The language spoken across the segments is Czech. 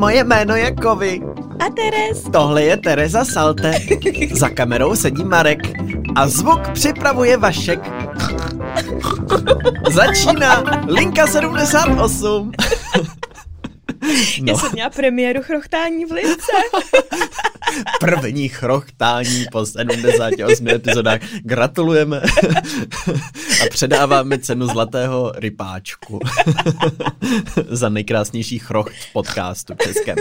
Moje jméno je Kovy. A Teres. Tohle je Tereza Salte. Za kamerou sedí Marek. A zvuk připravuje Vašek. Začíná Linka 78. No. Já jsem měla premiéru chrochtání v Lince. První chrochtání po 78 epizodách. Gratulujeme a předáváme cenu zlatého rypáčku za nejkrásnější chrocht podcastu českém.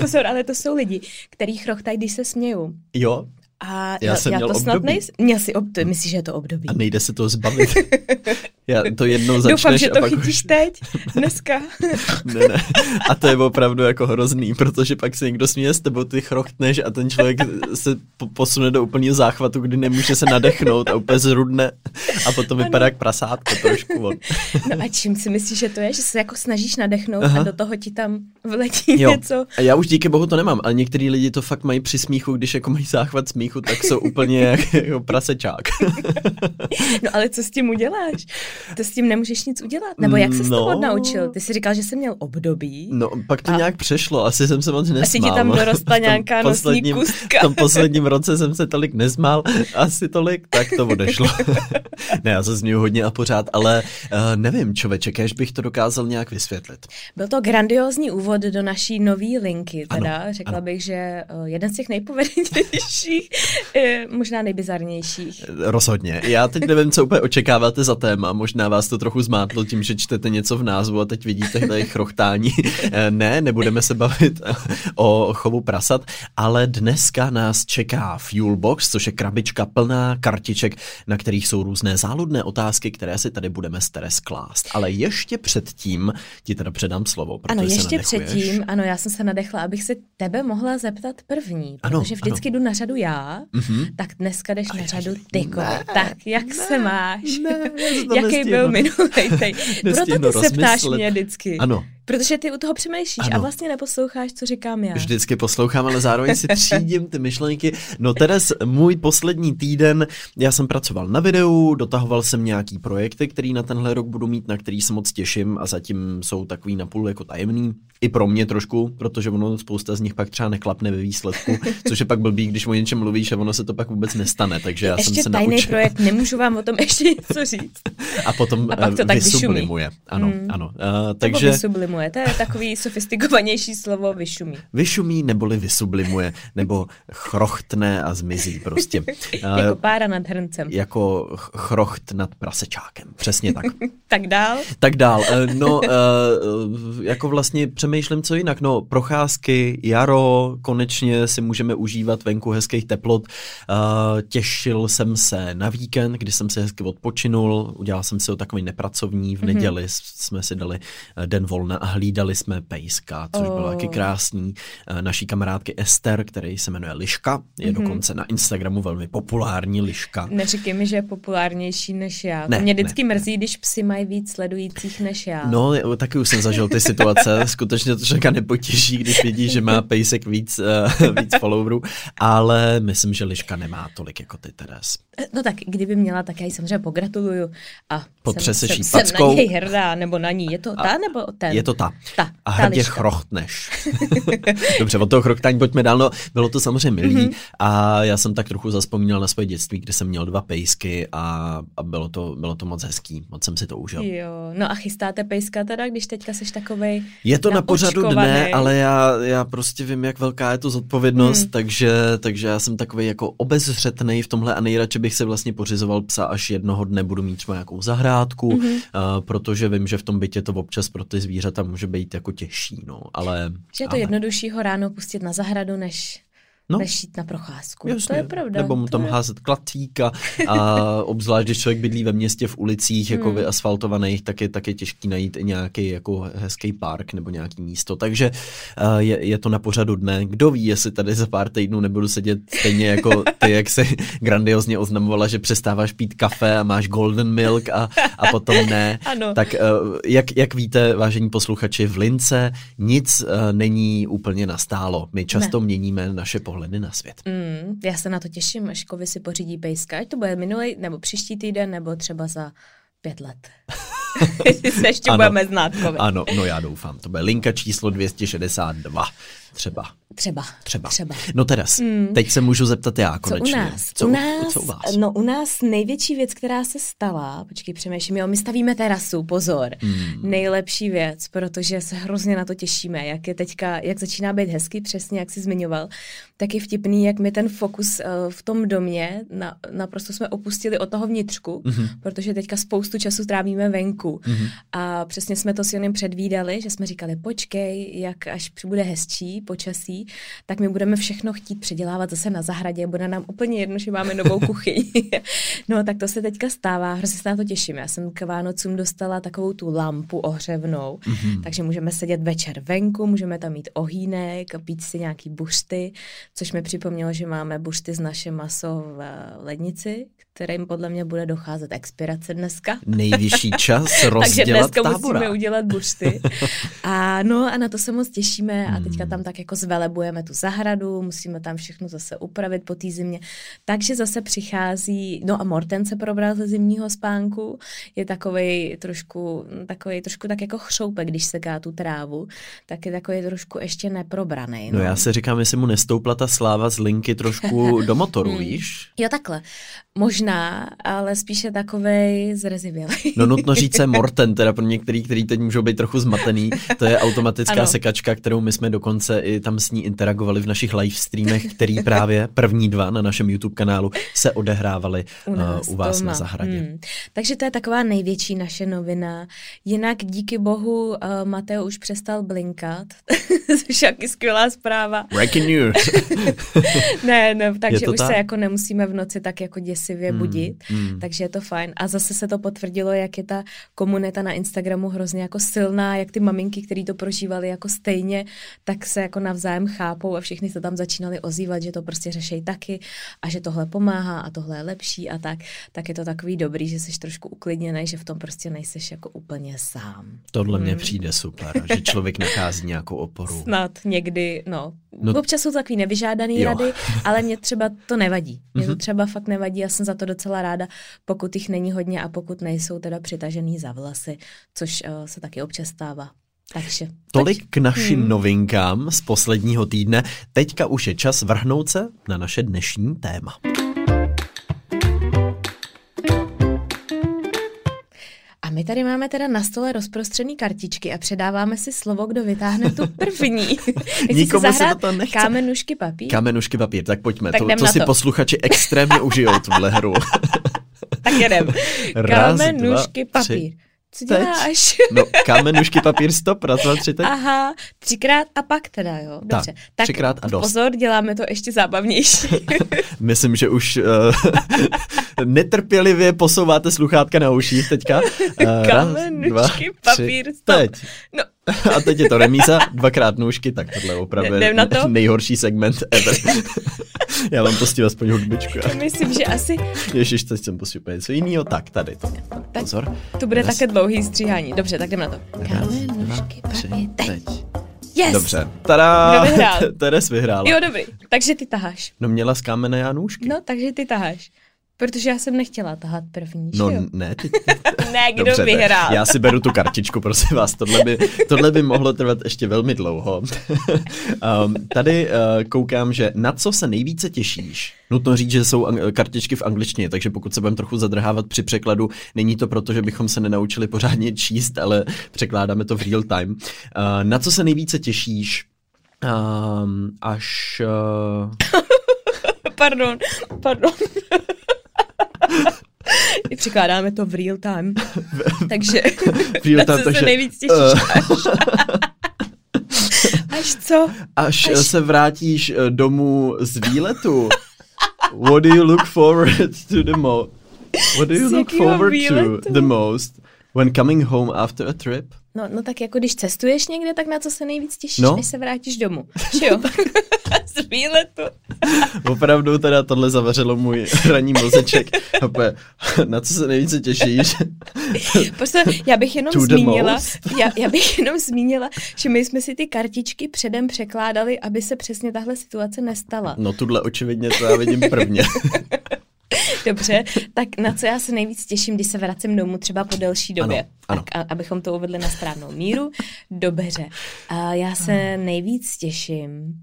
Pozor, ale to jsou lidi, kteří chrochtají, když se smějou. Jo, a já, jsem já měl to snad období. nejs... Měl jsi období, myslíš, že je to období. A nejde se to zbavit. já to jednou začneš Doufám, že to pak chytíš už... teď, dneska. ne, ne. A to je opravdu jako hrozný, protože pak se někdo směje s tebou, ty chrochtneš a ten člověk se posune do úplného záchvatu, kdy nemůže se nadechnout a úplně zrudne a potom ano. vypadá jak prasátko trošku. On. no a čím si myslíš, že to je? Že se jako snažíš nadechnout Aha. a do toho ti tam vletí jo. něco? A já už díky bohu to nemám, ale některý lidi to fakt mají při smíchu, když jako mají záchvat smíchu smíchu, tak jsou úplně jak, jako prasečák. no ale co s tím uděláš? To s tím nemůžeš nic udělat? Nebo jak se no, to naučil? Ty jsi říkal, že jsi měl období. No, pak to a... nějak přešlo, asi jsem se moc nesmál. Asi ti tam dorostla nějaká nosní kustka. V tom posledním roce jsem se tolik nezmál, asi tolik, tak to odešlo. ne, já se změju hodně a pořád, ale uh, nevím, člověče, kež bych to dokázal nějak vysvětlit. Byl to grandiózní úvod do naší nové linky, teda ano, řekla ano. bych, že uh, jeden z těch nejpovedenějších možná nejbizarnějších. Rozhodně. Já teď nevím, co úplně očekáváte za téma. Možná vás to trochu zmátlo tím, že čtete něco v názvu a teď vidíte tady chrochtání. ne, nebudeme se bavit o chovu prasat, ale dneska nás čeká Fuelbox, což je krabička plná kartiček, na kterých jsou různé záludné otázky, které si tady budeme z Teres klást. Ale ještě předtím ti teda předám slovo, Ano, ještě předtím, ano, já jsem se nadechla, abych se tebe mohla zeptat první, protože ano, vždycky ano. jdu na řadu já mm-hmm. tak dneska jdeš na řadu tyko. Tak jak ne, se máš? Ne, Jaký byl minulý Proto ty se ptáš mě vždycky. Ano, Protože ty u toho přemýšlíš ano. a vlastně neposloucháš, co říkám já. Vždycky poslouchám, ale zároveň si třídím ty myšlenky. No Teres, můj poslední týden, já jsem pracoval na videu, dotahoval jsem nějaký projekty, který na tenhle rok budu mít, na který se moc těším a zatím jsou takový napůl jako tajemný. I pro mě trošku, protože ono spousta z nich pak třeba neklapne ve výsledku, což je pak blbý, když o něčem mluvíš a ono se to pak vůbec nestane. Takže já ještě jsem se tajný naučil. projekt, nemůžu vám o tom ještě něco říct. A potom a pak to tak vysublimuje. Ano, hmm. ano. Uh, takže... vysublimuje, to je takový sofistikovanější slovo vyšumí. Vyšumí neboli vysublimuje, nebo chrochtne a zmizí prostě. jako pára nad hrncem. Jako chrocht nad prasečákem, přesně tak. tak dál? Tak dál. Eh, no, uh, jako vlastně přemýšlím, co jinak. No, procházky, jaro, konečně si můžeme užívat venku hezkých teplot. Těšil jsem se na víkend, kdy jsem se hezky odpočinul, udělal jsem si ho takový nepracovní, v mhm. neděli mm-hmm. jsme si dali den volna a hlídali jsme Pejska, což oh. bylo taky krásný. Eh, naší kamarádky Ester, který se jmenuje Liška, je mm-hmm. dokonce na Instagramu velmi populární Liška. Neříkej mi, že je populárnější než já. Ne, Mě vždycky ne, mrzí, ne. když psy mají víc sledujících než já. No, taky už jsem zažil ty situace. Skutečně to člověka nepotěší, když vidí, že má Pejsek víc, uh, víc followerů, ale myslím, že Liška nemá tolik jako ty, Teres. Eh, no tak, kdyby měla, tak já jí samozřejmě pogratuluju a Potřeseš jsem, jsem, jsem na něj hrdá, nebo na ní. Je to ta, nebo ten? Je to ta. ta a hrdě chrochtneš. Dobře, od toho chrochtání pojďme dál. No, bylo to samozřejmě milý mm-hmm. a já jsem tak trochu zaspomínal na svoje dětství, kde jsem měl dva pejsky a, a bylo, to, bylo to moc hezký. Moc jsem si to užil. Jo, no a chystáte pejska teda, když teďka jsi takovej Je to na pořadu dne, ale já, já prostě vím, jak velká je to zodpovědnost, mm. takže, takže já jsem takový jako obezřetný v tomhle a nejradši bych se vlastně pořizoval psa, až jednoho dne budu mít třeba nějakou zahrádku, mm-hmm. uh, protože vím, že v tom bytě to občas pro ty zvířata může být jako těžší, no, ale... Že je to ale... jednodušší ho ráno pustit na zahradu, než no. než jít na procházku. Jasně, to je pravda. Nebo mu tam je... házet klacíka a obzvlášť, když člověk bydlí ve městě v ulicích jako hmm. vyasfaltovaných, tak je, tak je těžký najít i nějaký jako hezký park nebo nějaký místo. Takže uh, je, je, to na pořadu dne. Kdo ví, jestli tady za pár týdnů nebudu sedět stejně jako ty, jak se grandiozně oznamovala, že přestáváš pít kafe a máš golden milk a, a potom ne. ano. Tak uh, jak, jak víte, vážení posluchači, v Lince nic uh, není úplně nastálo. My často ne. měníme naše pohledy na svět. Mm, já se na to těším, až kovy si pořídí pejska, ať to bude minulý nebo příští týden, nebo třeba za pět let. se ještě ano, budeme znát. Ano, no já doufám. To bude linka číslo 262. Třeba. Třeba. Třeba. Třeba. No teda, mm. teď se můžu zeptat já konečně. Co u nás? Co u nás, co u vás? No u nás největší věc, která se stala, počkej, přemýšlím, jo, my stavíme terasu, pozor. Mm. Nejlepší věc, protože se hrozně na to těšíme, jak je teďka, jak začíná být hezky, přesně jak jsi zmiňoval, tak je vtipný, jak my ten fokus uh, v tom domě, na, naprosto jsme opustili od toho vnitřku, mm-hmm. protože teďka spoustu času trávíme venku. Mm-hmm. A přesně jsme to s Jonem předvídali, že jsme říkali, počkej, jak až bude hezčí počasí, tak my budeme všechno chtít předělávat zase na zahradě, bude nám úplně jedno, že máme novou kuchyň. no tak to se teďka stává, hrozně se na to těším. Já jsem k Vánocům dostala takovou tu lampu ohřevnou, mm-hmm. takže můžeme sedět večer venku, můžeme tam mít ohýnek, pít si nějaký bušty, což mi připomnělo, že máme bušty z naše maso v lednici, kterým podle mě bude docházet expirace dneska. Nejvyšší čas rozdělat Takže dneska tábora. musíme udělat bušty. A no a na to se moc těšíme a teďka tam tak jako zvelebujeme tu zahradu, musíme tam všechno zase upravit po té zimě. Takže zase přichází, no a Morten se probral ze zimního spánku, je takový trošku, takový trošku tak jako chřoupek, když seká tu trávu, tak je takový trošku ještě neprobraný. No. no já se říkám, jestli mu nestoupla ta sláva z linky trošku do motoru, hmm. víš? Jo, takhle. Možná, ale spíše takovej zrezivělý. No nutno říct se Morten, teda pro některý, který teď můžou být trochu zmatený. To je automatická ano. sekačka, kterou my jsme dokonce i tam s ní interagovali v našich live streamech, který právě první dva na našem YouTube kanálu se odehrávaly u, nás, uh, u vás doma. na zahradě. Hmm. Takže to je taková největší naše novina. Jinak díky bohu uh, Mateo už přestal blinkat, což je skvělá zpráva. Breaking news. ne, ne, takže už tak? se jako nemusíme v noci tak jako děsivě budit, hmm. takže je to fajn. A zase se to potvrdilo, jak je ta komunita na Instagramu hrozně jako silná, jak ty maminky, které to prožívaly jako stejně, tak se jako navzájem chápou a všichni se tam začínali ozývat, že to prostě řešejí taky a že tohle pomáhá a tohle je lepší a tak, tak je to takový dobrý, že jsi trošku uklidněný, že v tom prostě nejseš jako úplně sám. Tohle hmm. mně přijde super, že člověk nachází nějakou oporu. Snad někdy, no. no Občas jsou takový nevyžádaný jo. rady, ale mě třeba to nevadí. Mě to mhm. třeba fakt nevadí, já jsem za to docela ráda, pokud jich není hodně a pokud nejsou teda přitažený za vlasy, což uh, se taky občas stává. Takže, Tolik k našim hmm. novinkám z posledního týdne. Teďka už je čas vrhnout se na naše dnešní téma. My tady máme teda na stole rozprostřený kartičky a předáváme si slovo, kdo vytáhne tu první. Nikomu se to nechce. Kámenušky papír? Kámenušky papír, tak pojďme. Tak to, to si to. posluchači extrémně užijou, tuhle hru. tak jedem. Kámenušky papír. Tři. Co děláš? No, kámenušky, papír, stop, raz, dva, tři, teď. Aha, třikrát a pak teda, jo. Dobře. Tak, tak třikrát a dost. pozor, děláme to ještě zábavnější. Myslím, že už uh, netrpělivě posouváte sluchátka na uších teďka. Uh, kámenušky, dva, papír, tři, stop. Teď. No, a teď je to remíza, dvakrát nůžky, tak tohle je opravdu na to? nejhorší segment ever. Já vám pustím aspoň hudbičku. Myslím, že asi... Ježiš, teď jsem pustil něco jiného. Tak, tady to. Tak, pozor. To bude Dnes. také dlouhý stříhání. Dobře, tak jdem na to. Kámen, nůžky, papír, teď. Yes! Dobře. Tada! Kdo vyhrál? Teres vyhrála. Jo, dobrý. Takže ty taháš. No měla z kámene já nůžky. No, takže ty taháš. Protože já jsem nechtěla tahat první, No jo? ne, ty... ne, kdo Dobře, vyhrál. Ne. Já si beru tu kartičku, prosím vás, tohle by, tohle by mohlo trvat ještě velmi dlouho. um, tady uh, koukám, že na co se nejvíce těšíš? Nutno říct, že jsou kartičky v angličtině, takže pokud se budeme trochu zadrhávat při překladu, není to proto, že bychom se nenaučili pořádně číst, ale překládáme to v real time. Uh, na co se nejvíce těšíš, um, až... Uh... pardon, pardon. I překládáme to v real time. takže v real time, takže, se nejvíc těšíš uh, až. co? Až, až se vrátíš eh, domů z výletu. What do you look forward to the most? What do you look forward to the most when coming home after a trip? No, no tak jako když cestuješ někde, tak na co se nejvíc těšíš, no? než se vrátíš domů. Že jo? Z výletu. Opravdu teda tohle zavařilo můj ranní mozeček. na co se nejvíce těšíš? prostě já bych jenom zmínila, já, já bych jenom zmínila, že my jsme si ty kartičky předem překládali, aby se přesně tahle situace nestala. No tuhle očividně to já vidím prvně. Dobře, tak na co já se nejvíc těším, když se vracím domů třeba po delší době? Ano, ano. Tak, a, abychom to uvedli na správnou míru. Dobře. A já se nejvíc těším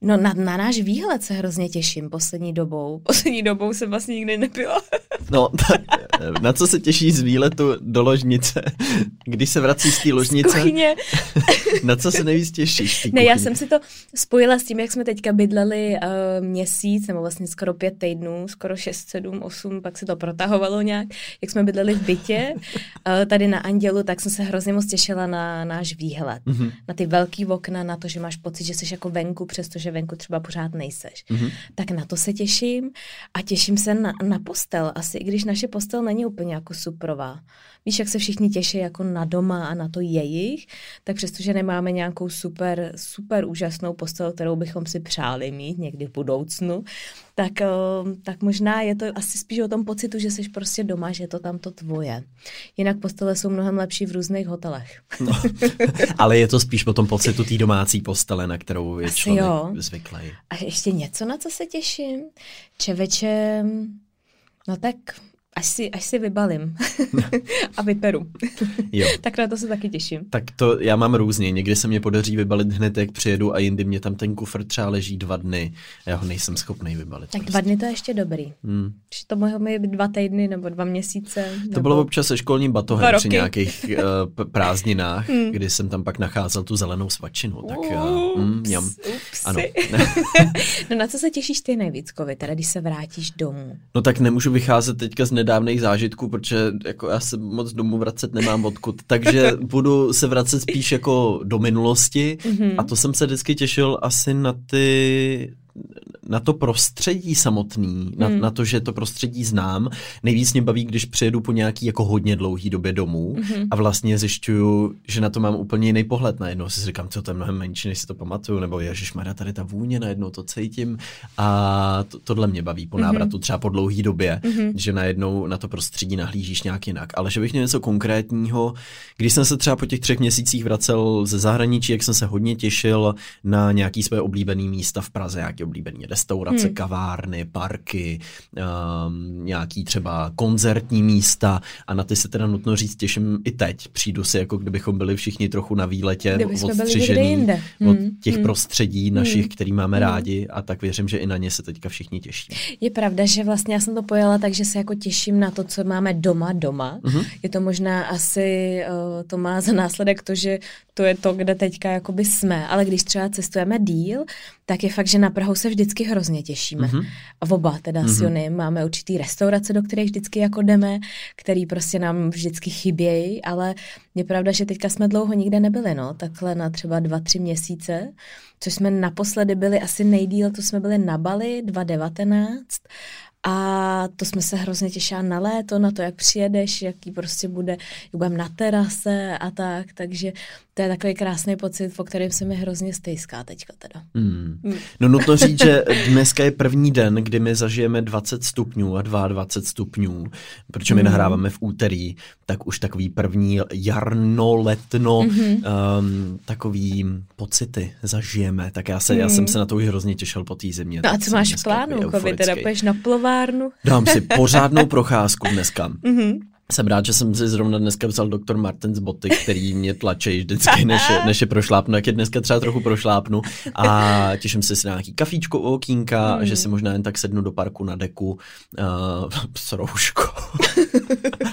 No na, na náš výhled se hrozně těším poslední dobou. Poslední dobou jsem vlastně nikdy nepila. no, tak, na co se těší z výletu do ložnice? Když se vrací z té ložnice? Z na co se nejvíc těšíš? Ne, já jsem si to spojila s tím, jak jsme teďka bydleli uh, měsíc, nebo vlastně skoro pět týdnů, skoro šest, sedm, osm, pak se to protahovalo nějak, jak jsme bydleli v bytě uh, tady na Andělu, tak jsem se hrozně moc těšila na náš výhled. Mm-hmm. Na ty velký okna, na to, že máš pocit, že jsi jako venku, přestože že venku třeba pořád nejseš. Mm-hmm. Tak na to se těším a těším se na, na postel, asi i když naše postel není úplně jako suprová. Víš, jak se všichni těší jako na doma a na to jejich, tak přestože nemáme nějakou super, super úžasnou postel, kterou bychom si přáli mít někdy v budoucnu, tak, eh, tak možná je to asi spíš o tom pocitu, že jsi prostě doma, že je to tam to tvoje. Jinak postele jsou mnohem lepší v různých hotelech. No, ale je to spíš o tom pocitu té domácí postele, na kterou je asi člověk jo. zvyklý. A ještě něco, na co se těším? Čeveče, no tak až si, až si vybalím a vyperu. jo. tak na to se taky těším. Tak to já mám různě. Někdy se mě podaří vybalit hned, jak přijedu a jindy mě tam ten kufr třeba leží dva dny. Já ho nejsem schopný vybalit. Tak prostě. dva dny to je ještě dobrý. Hmm. to mohlo být dva týdny nebo dva měsíce. To nebo... bylo občas se školním batohem při nějakých uh, prázdninách, hmm. kdy jsem tam pak nacházel tu zelenou svačinu. Tak uh, mm, mňam. Ano. no na co se těšíš ty nejvíc, Kovi, teda když se vrátíš domů? No tak nemůžu vycházet teďka z nedávných zážitků, protože jako já se moc domů vracet nemám odkud, takže budu se vracet spíš jako do minulosti mm-hmm. a to jsem se vždycky těšil asi na ty na to prostředí samotný, na, hmm. na to, že to prostředí znám. Nejvíc mě baví, když přijedu po nějaký jako hodně dlouhý době domů hmm. a vlastně zjišťuju, že na to mám úplně jiný pohled najednou. Si říkám, co to je mnohem menší, než si to pamatuju, nebo Mara, tady ta vůně, najednou to cítím. A to, tohle mě baví po mhm. návratu hmm. třeba po dlouhý době, hmm. že najednou na to prostředí nahlížíš nějak jinak. Ale že bych měl něco konkrétního, když jsem se třeba po těch třech měsících vracel ze zahraničí, jak jsem se hodně těšil na nějaký své oblíbené místa v Praze, nějaký oblíbený restaurace, hmm. kavárny, parky, um, nějaký třeba koncertní místa a na ty se teda nutno říct těším i teď. Přijdu si, jako kdybychom byli všichni trochu na výletě odstřižený od hmm. těch hmm. prostředí našich, hmm. který máme hmm. rádi a tak věřím, že i na ně se teďka všichni těší. Je pravda, že vlastně já jsem to pojela tak, že se jako těším na to, co máme doma doma. Hmm. Je to možná asi, uh, to má za následek to, že to je to, kde teďka jakoby jsme, ale když třeba cestujeme díl, tak je fakt, že na Prahu se vždycky hrozně těšíme. Mm-hmm. A oba teda mm-hmm. s Jony máme určitý restaurace, do kterých vždycky jako jdeme, který prostě nám vždycky chybějí, ale je pravda, že teďka jsme dlouho nikde nebyli, no, takhle na třeba dva, tři měsíce, což jsme naposledy byli asi nejdíl, to jsme byli na Bali 2019 a to jsme se hrozně těšili na léto, na to, jak přijedeš, jaký prostě bude, jak budeme na terase a tak, takže to je takový krásný pocit, po kterém se mi hrozně stejská teďka teda. Hmm. Hmm. No nutno říct, že dneska je první den, kdy my zažijeme 20 stupňů a 22 stupňů, protože my hmm. nahráváme v úterý, tak už takový první jarno, letno, hmm. um, takový pocity zažijeme. Tak já, se, hmm. já jsem se na to už hrozně těšil po té zimě. No a co máš v plánu, Kovi, teda půjdeš na plovárnu? Dám si pořádnou procházku dneska. hmm jsem rád, že jsem si zrovna dneska vzal doktor Martens boty, který mě tlačí vždycky, než je, než je prošlápnu, jak je dneska třeba trochu prošlápnu a těším se si na nějaký kafíčko u okýnka, mm. že si možná jen tak sednu do parku na deku uh, s rouškou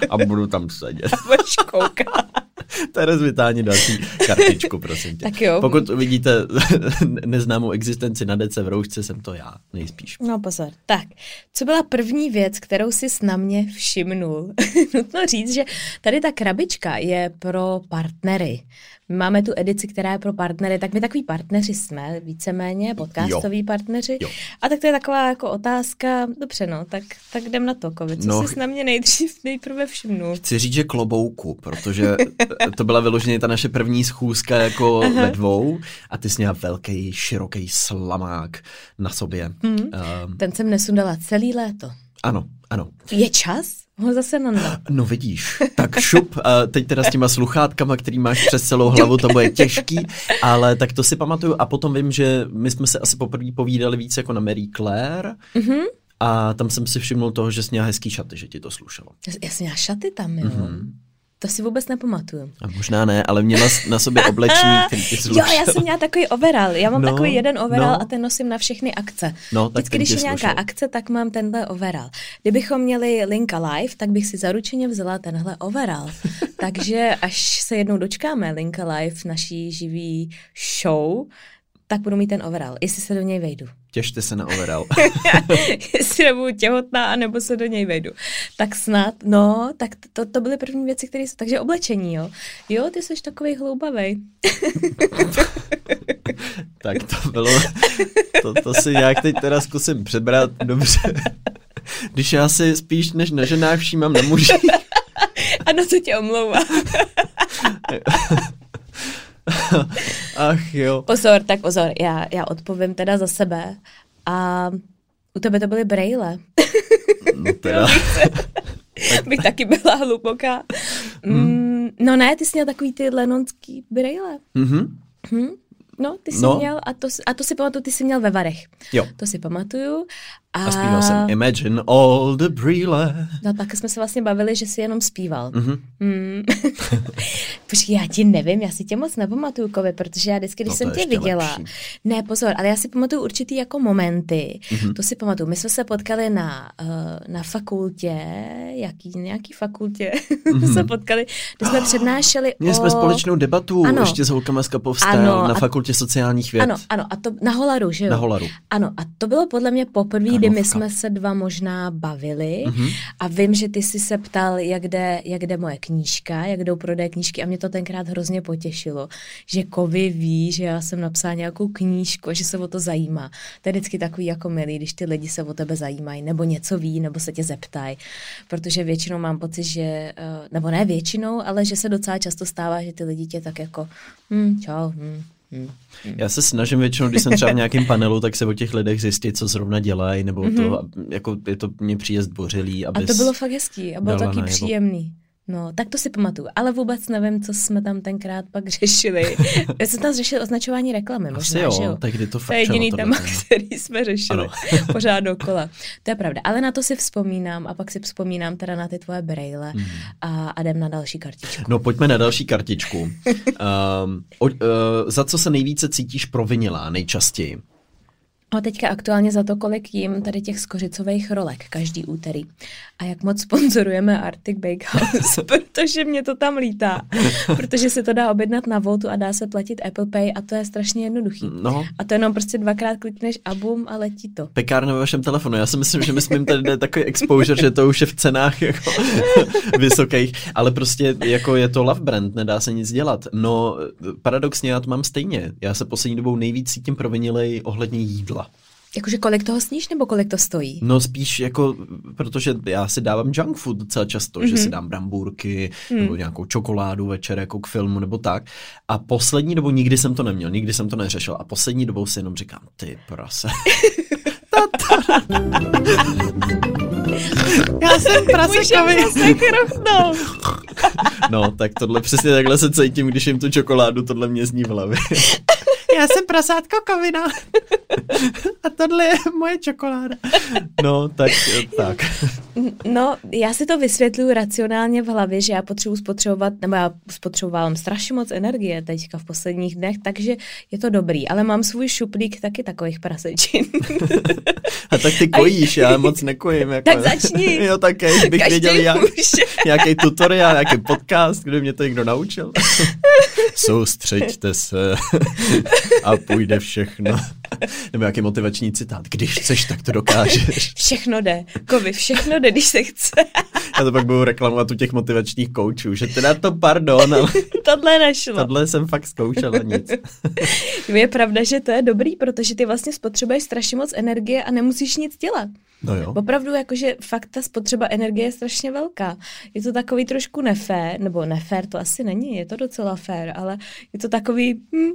a budu tam sedět. A budeš koukat. Teres vytáhni další kartičku, prosím tě. Tak jo. Pokud vidíte neznámou existenci na dece v roušce, jsem to já, nejspíš. No pozor. Tak, co byla první věc, kterou jsi na mě všimnul? Nutno říct, že tady ta krabička je pro partnery. Máme tu edici, která je pro partnery, tak my takový partneři jsme, víceméně, podcastoví jo. partneři. Jo. A tak to je taková jako otázka, dobře no, tak, tak jdem na to, Kovi. Co no, jsi na mě nejdřív nejprve všimnul? Chci říct, že klobouku, protože to byla vyloženě ta naše první schůzka jako Aha. ve dvou a ty jsi měla velký, široký slamák na sobě. Hmm. Um, Ten jsem nesundala celý léto. Ano, ano. Je čas? Ho zase nanda. No vidíš, tak šup, a teď teda s těma sluchátkama, který máš přes celou hlavu, to bude těžký, ale tak to si pamatuju a potom vím, že my jsme se asi poprvé povídali víc jako na Mary Claire, mm-hmm A tam jsem si všiml toho, že jsi měla hezký šaty, že ti to slušelo. Já jsem měla šaty tam, jo. Mm-hmm. To si vůbec nepamatuju. A možná ne, ale měla na sobě oblečení, který. Jo, já jsem měla takový overall. Já mám no, takový jeden overall no. a ten nosím na všechny akce. No, tak Vždycky, když je nějaká akce, tak mám tenhle overall. Kdybychom měli Linka Live, tak bych si zaručeně vzala tenhle overall. Takže až se jednou dočkáme Linka Live, naší živý show, tak budu mít ten overall, jestli se do něj vejdu. Těšte se na overall. jestli nebudu těhotná, nebo se do něj vejdu. Tak snad, no, tak to, to byly první věci, které jsou, takže oblečení, jo. Jo, ty jsi takový hloubavej. tak to bylo, to, to si nějak teď teda zkusím přebrat, dobře. Když já si spíš než na ženách všímám na muži. ano, co tě omlouvá. Ach jo. Pozor, tak pozor, já, já odpovím teda za sebe. A u tebe to byly brejle. No teda. Bych taky byla hluboká. Hmm. Mm, no ne, ty jsi měl takový ty lenonský brejle. Mhm. Hm? No, ty jsi no. měl, a to, a to si pamatuju, ty jsi měl ve Varech. Jo. To si pamatuju. A, a zpíval jsem Imagine all the brille. No tak jsme se vlastně bavili, že jsi jenom zpíval. Mm-hmm. Mm. Počkej, já ti nevím, já si tě moc nepamatuju, Kovi, protože já vždycky, když no jsem tě viděla. Lepší. Ne, pozor, ale já si pamatuju určitý jako momenty. Mm-hmm. To si pamatuju. My jsme se potkali na, uh, na fakultě, jaký, nějaký fakultě, mm-hmm. se potkali, kde jsme přednášeli Měli o... jsme společnou debatu ano. ještě s holkama z Kapovstal na fakultě sociálních věd. Ano, ano, a to na Holaru, že jo? Na Holaru. Ano, a to bylo podle mě poprvé, kdy my jsme se dva možná bavili mm-hmm. a vím, že ty jsi se ptal, jak jde, jak jde moje knížka, jak jdou prodej knížky a mě to tenkrát hrozně potěšilo, že Kovy ví, že já jsem napsala nějakou knížku, že se o to zajímá. To je vždycky takový jako milý, když ty lidi se o tebe zajímají, nebo něco ví, nebo se tě zeptají, protože většinou mám pocit, že, eh, nebo ne většinou, ale že se docela často stává, že ty lidi tě tak jako, hm, čau, hm, Hmm. Já se snažím většinou, když jsem třeba v nějakém panelu, tak se o těch lidech zjistit, co zrovna dělají, nebo mm-hmm. to, jako je to mě příjezd bořilý. A to bylo fakt hezký a bylo taky příjemný. No, tak to si pamatuju, ale vůbec nevím, co jsme tam tenkrát pak řešili. Já jsem tam řešil označování reklamy, možná, jo, že jo? tak kdy to fakt To je jediný téma, který jsme řešili pořád dokola. To je pravda, ale na to si vzpomínám a pak si vzpomínám teda na ty tvoje braille mm. a, a jdem na další kartičku. No, pojďme na další kartičku. um, o, uh, za co se nejvíce cítíš provinilá nejčastěji? A teďka aktuálně za to, kolik jim tady těch skořicových rolek každý úterý. A jak moc sponzorujeme Arctic Bakehouse, protože mě to tam lítá. Protože se to dá objednat na Voltu a dá se platit Apple Pay a to je strašně jednoduchý. No. A to jenom prostě dvakrát klikneš a bum a letí to. Pekárna ve vašem telefonu. Já si myslím, že my jsme jim tady dali takový exposure, že to už je v cenách jako vysokých. Ale prostě jako je to love brand, nedá se nic dělat. No paradoxně já to mám stejně. Já se poslední dobou nejvíc cítím provinilej ohledně jídla. Jakože kolik toho sníš, nebo kolik to stojí? No spíš jako, protože já si dávám junk food docela často, mm-hmm. že si mhm. dám brambůrky, mm. nebo nějakou čokoládu večer jako k filmu, nebo tak. A poslední dobou nikdy jsem to neměl, nikdy jsem to neřešil. A poslední dobou si jenom říkám, ty prase. Já jsem prasekovi. no, tak tohle přesně takhle se cítím, když jim tu čokoládu, tohle mě zní v hlavě. Já jsem prasátko kovina. A tohle je moje čokoláda. No, tak, tak. No, já si to vysvětluji racionálně v hlavě, že já potřebuji spotřebovat, nebo já spotřebovávám strašně moc energie teďka v posledních dnech, takže je to dobrý, ale mám svůj šuplík taky takových prasečin. A tak ty kojíš, já moc nekojím. Jako, tak začni. Jo, tak bych Každý věděl, jak, nějaký tutoriál, nějaký podcast, kde mě to někdo naučil. Soustřeďte se a půjde všechno. Nebo nějaký motivační citát. Když chceš, tak to dokážeš. Všechno jde. Kovy, všechno jde, když se chce. Já to pak budu reklamovat u těch motivačních koučů, že teda to pardon, ale... Tohle nešlo. Tohle jsem fakt zkoušela nic. je pravda, že to je dobrý, protože ty vlastně spotřebuješ strašně moc energie a nemusíš nic dělat. No jo. Opravdu jakože fakt ta spotřeba energie je strašně velká. Je to takový trošku nefér, nebo nefér to asi není, je to docela fér, ale je to takový, hm,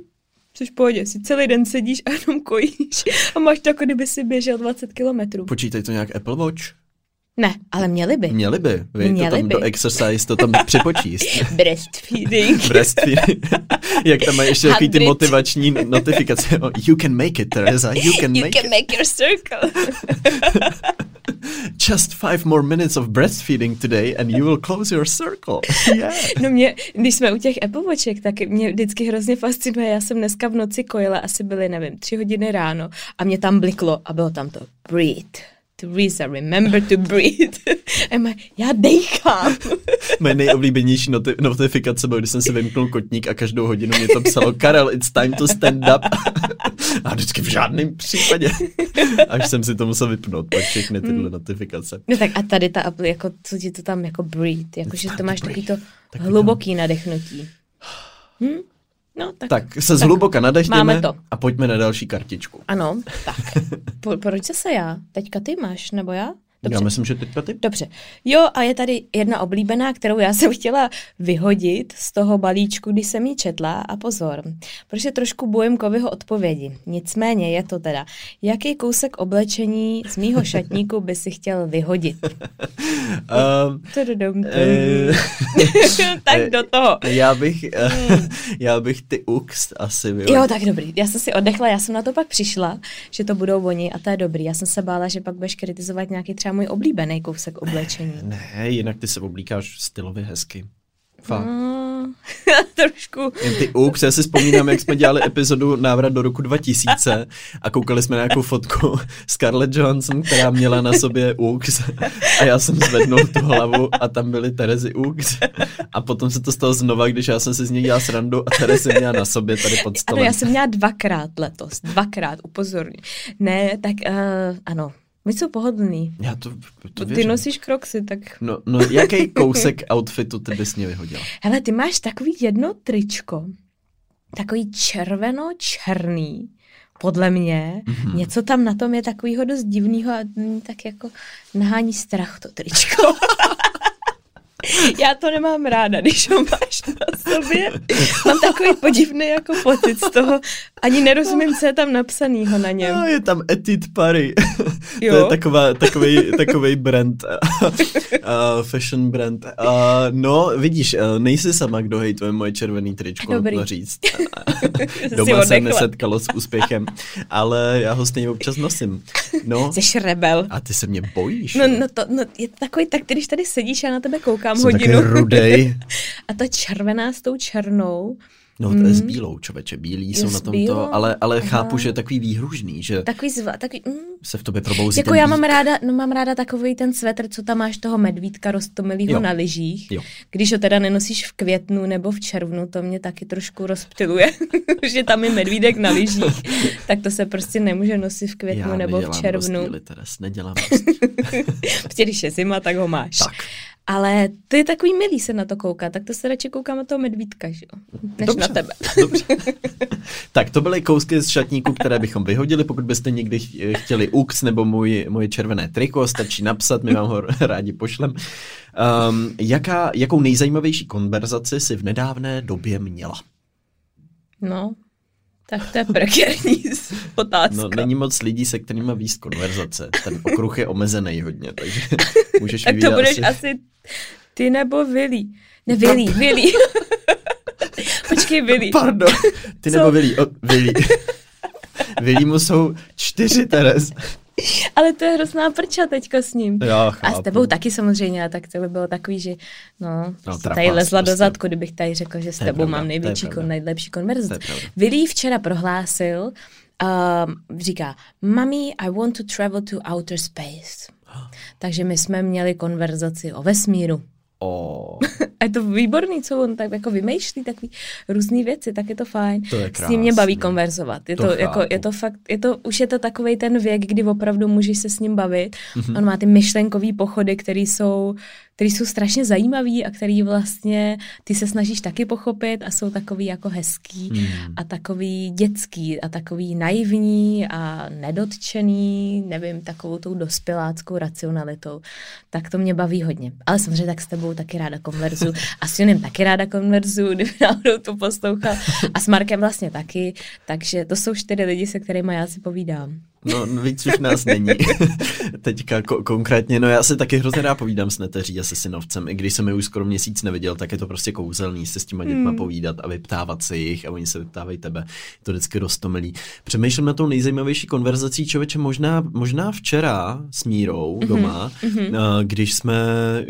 Což pohodě, si celý den sedíš a jenom kojíš a máš to, jako kdyby si běžel 20 kilometrů. Počítaj to nějak Apple Watch? Ne, ale měli by. Měli by. Vy měli to tam by. do exercise to tam připočíst. Breastfeeding. Breastfeeding. Jak tam mají ještě takový ty motivační notifikace. Oh, you can make it, Teresa. You can you make can it. make your circle. Just five more minutes of breastfeeding today and you will close your circle. Yeah. No mě, když jsme u těch Apple Watchek, tak mě vždycky hrozně fascinuje. Já jsem dneska v noci kojila, asi byly, nevím, tři hodiny ráno a mě tam bliklo a bylo tam to breathe Teresa, remember to breathe. Emma, já dejchám. Moje nejoblíbenější noti- notifikace bylo, když jsem si vymknul kotník a každou hodinu mě to psalo Karel, it's time to stand up. a vždycky v žádném případě. Až jsem si to musel vypnout, pak všechny tyhle hmm. notifikace. No tak a tady ta apl, jako, co ti to tam jako breathe, jako, že to máš takový to hluboký nadechnutí. Hm? No, tak, tak se zhluboka nadechněme to. a pojďme na další kartičku. Ano, tak. Po, proč se já? Teďka ty máš, nebo já? Dobře. Já myslím, že teďka ty. Dobře. Jo, a je tady jedna oblíbená, kterou já jsem chtěla vyhodit z toho balíčku, když jsem ji četla. A pozor, protože trošku bojím Kovyho odpovědi. Nicméně je to teda, jaký kousek oblečení z mýho šatníku by si chtěl vyhodit? um, tak do toho. Já bych, hmm. já bych ty ux asi vyhodil. Jo, tak dobrý. Já jsem si oddechla, já jsem na to pak přišla, že to budou oni a to je dobrý. Já jsem se bála, že pak budeš kritizovat nějaký třeba můj oblíbený kousek oblečení. Ne, jinak ty se oblíkáš stylově hezky. Fakt. Mm, trošku. Jen ty uk, já si vzpomínám, jak jsme dělali epizodu Návrat do roku 2000 a koukali jsme na nějakou fotku Scarlett Johansson, která měla na sobě uk a já jsem zvednul tu hlavu a tam byly Terezy uk a potom se to stalo znova, když já jsem si z něj dělal srandu a Terezy měla na sobě tady pod stolem. Ano, já jsem měla dvakrát letos, dvakrát, upozorně. Ne, tak uh, ano, my jsou pohodlný. Já to, to Ty nosíš kroksy, tak... No, no jaký kousek outfitu ty bys mě vyhodila? Hele, ty máš takový jedno tričko, takový červeno-černý, podle mě. Mm-hmm. Něco tam na tom je takového dost divného a tak jako nahání strach to tričko. Já to nemám ráda, když ho máš na sobě. Mám takový podivný jako pocit z toho. Ani nerozumím, co je tam napsanýho na něm. No, je tam Etit Paris. Jo? to je taková, takový, takový brand. uh, fashion brand. Uh, no, vidíš, uh, nejsi sama, kdo hejtuje moje červený tričko, Dobrý. to říct. Doma se nesetkalo s úspěchem, ale já ho stejně občas nosím. No. Jsi rebel. A ty se mě bojíš. No, no, to, no je to takový, tak když tady sedíš a na tebe koukám Jsem hodinu. rudej. a ta červená s tou černou, No, to je s mm. bílou, čověče, bílí jsou na tomto, ale, ale chápu, že je takový výhružný, že takový zva, takový, mm. se v tobě probouzí Jako já mám ráda, no mám ráda takový ten svetr, co tam máš toho medvídka roztomilýho na lyžích. Jo. Když ho teda nenosíš v květnu nebo v červnu, to mě taky trošku rozptiluje, že tam je medvídek na lyžích, tak to se prostě nemůže nosit v květnu já nebo v červnu. Já Teres, nedělám prostě když je zima, tak ho máš. Tak. Ale to je takový milý se na to koukat, tak to se radši koukám na toho medvídka, že jo? Než dobře, na tebe. Dobře. tak to byly kousky z šatníku, které bychom vyhodili. Pokud byste někdy chtěli UX nebo můj, moje červené triko, stačí napsat, my vám ho rádi pošlem. Um, jaká, jakou nejzajímavější konverzaci si v nedávné době měla? No, tak to je prekérní otázka. No, není moc lidí, se kterými víc konverzace. Ten okruh je omezený hodně, takže můžeš Tak to budeš asi... asi ty nebo Vili. Ne, Vili, Vili. Počkej, Vili. Pardon. Ty Co? nebo Vili. Vili. Vili mu jsou čtyři, Teres. Ale to je hrozná prča teďka s ním. Já A s tebou taky samozřejmě, tak to by bylo takový, že no, no tady lezla prostě. do zadku, kdybych tady řekl, že s tebou pravda, mám největší, kon, nejlepší konverzaci. Vili včera prohlásil, uh, říká, Mami, I want to travel to outer space. Takže my jsme měli konverzaci o vesmíru. Oh. a je to výborný, co on tak jako vymýšlí takový různé věci, tak je to fajn. To je S ním mě baví konverzovat. Je to, to jako, je to fakt, je to, už je to takový ten věk, kdy opravdu můžeš se s ním bavit. Mm-hmm. On má ty myšlenkové pochody, které jsou který jsou strašně zajímavý a který vlastně ty se snažíš taky pochopit a jsou takový jako hezký hmm. a takový dětský a takový naivní a nedotčený, nevím, takovou tou dospěláckou racionalitou. Tak to mě baví hodně. Ale samozřejmě tak s tebou taky ráda konverzu a s Jonem taky ráda konverzu, kdyby náhodou to poslouchal a s Markem vlastně taky. Takže to jsou čtyři lidi, se kterými já si povídám. No, víc už nás není. Teďka ko- konkrétně, no já si taky hrozně rád povídám s neteří a se synovcem. I když jsem je už skoro měsíc neviděl, tak je to prostě kouzelný se s těma dětma hmm. povídat a vyptávat se jich a oni se vyptávají tebe. Je to vždycky roztomilý. Přemýšlím na tou nejzajímavější konverzací člověče možná, možná včera s Mírou mm-hmm. doma, mm-hmm. když jsme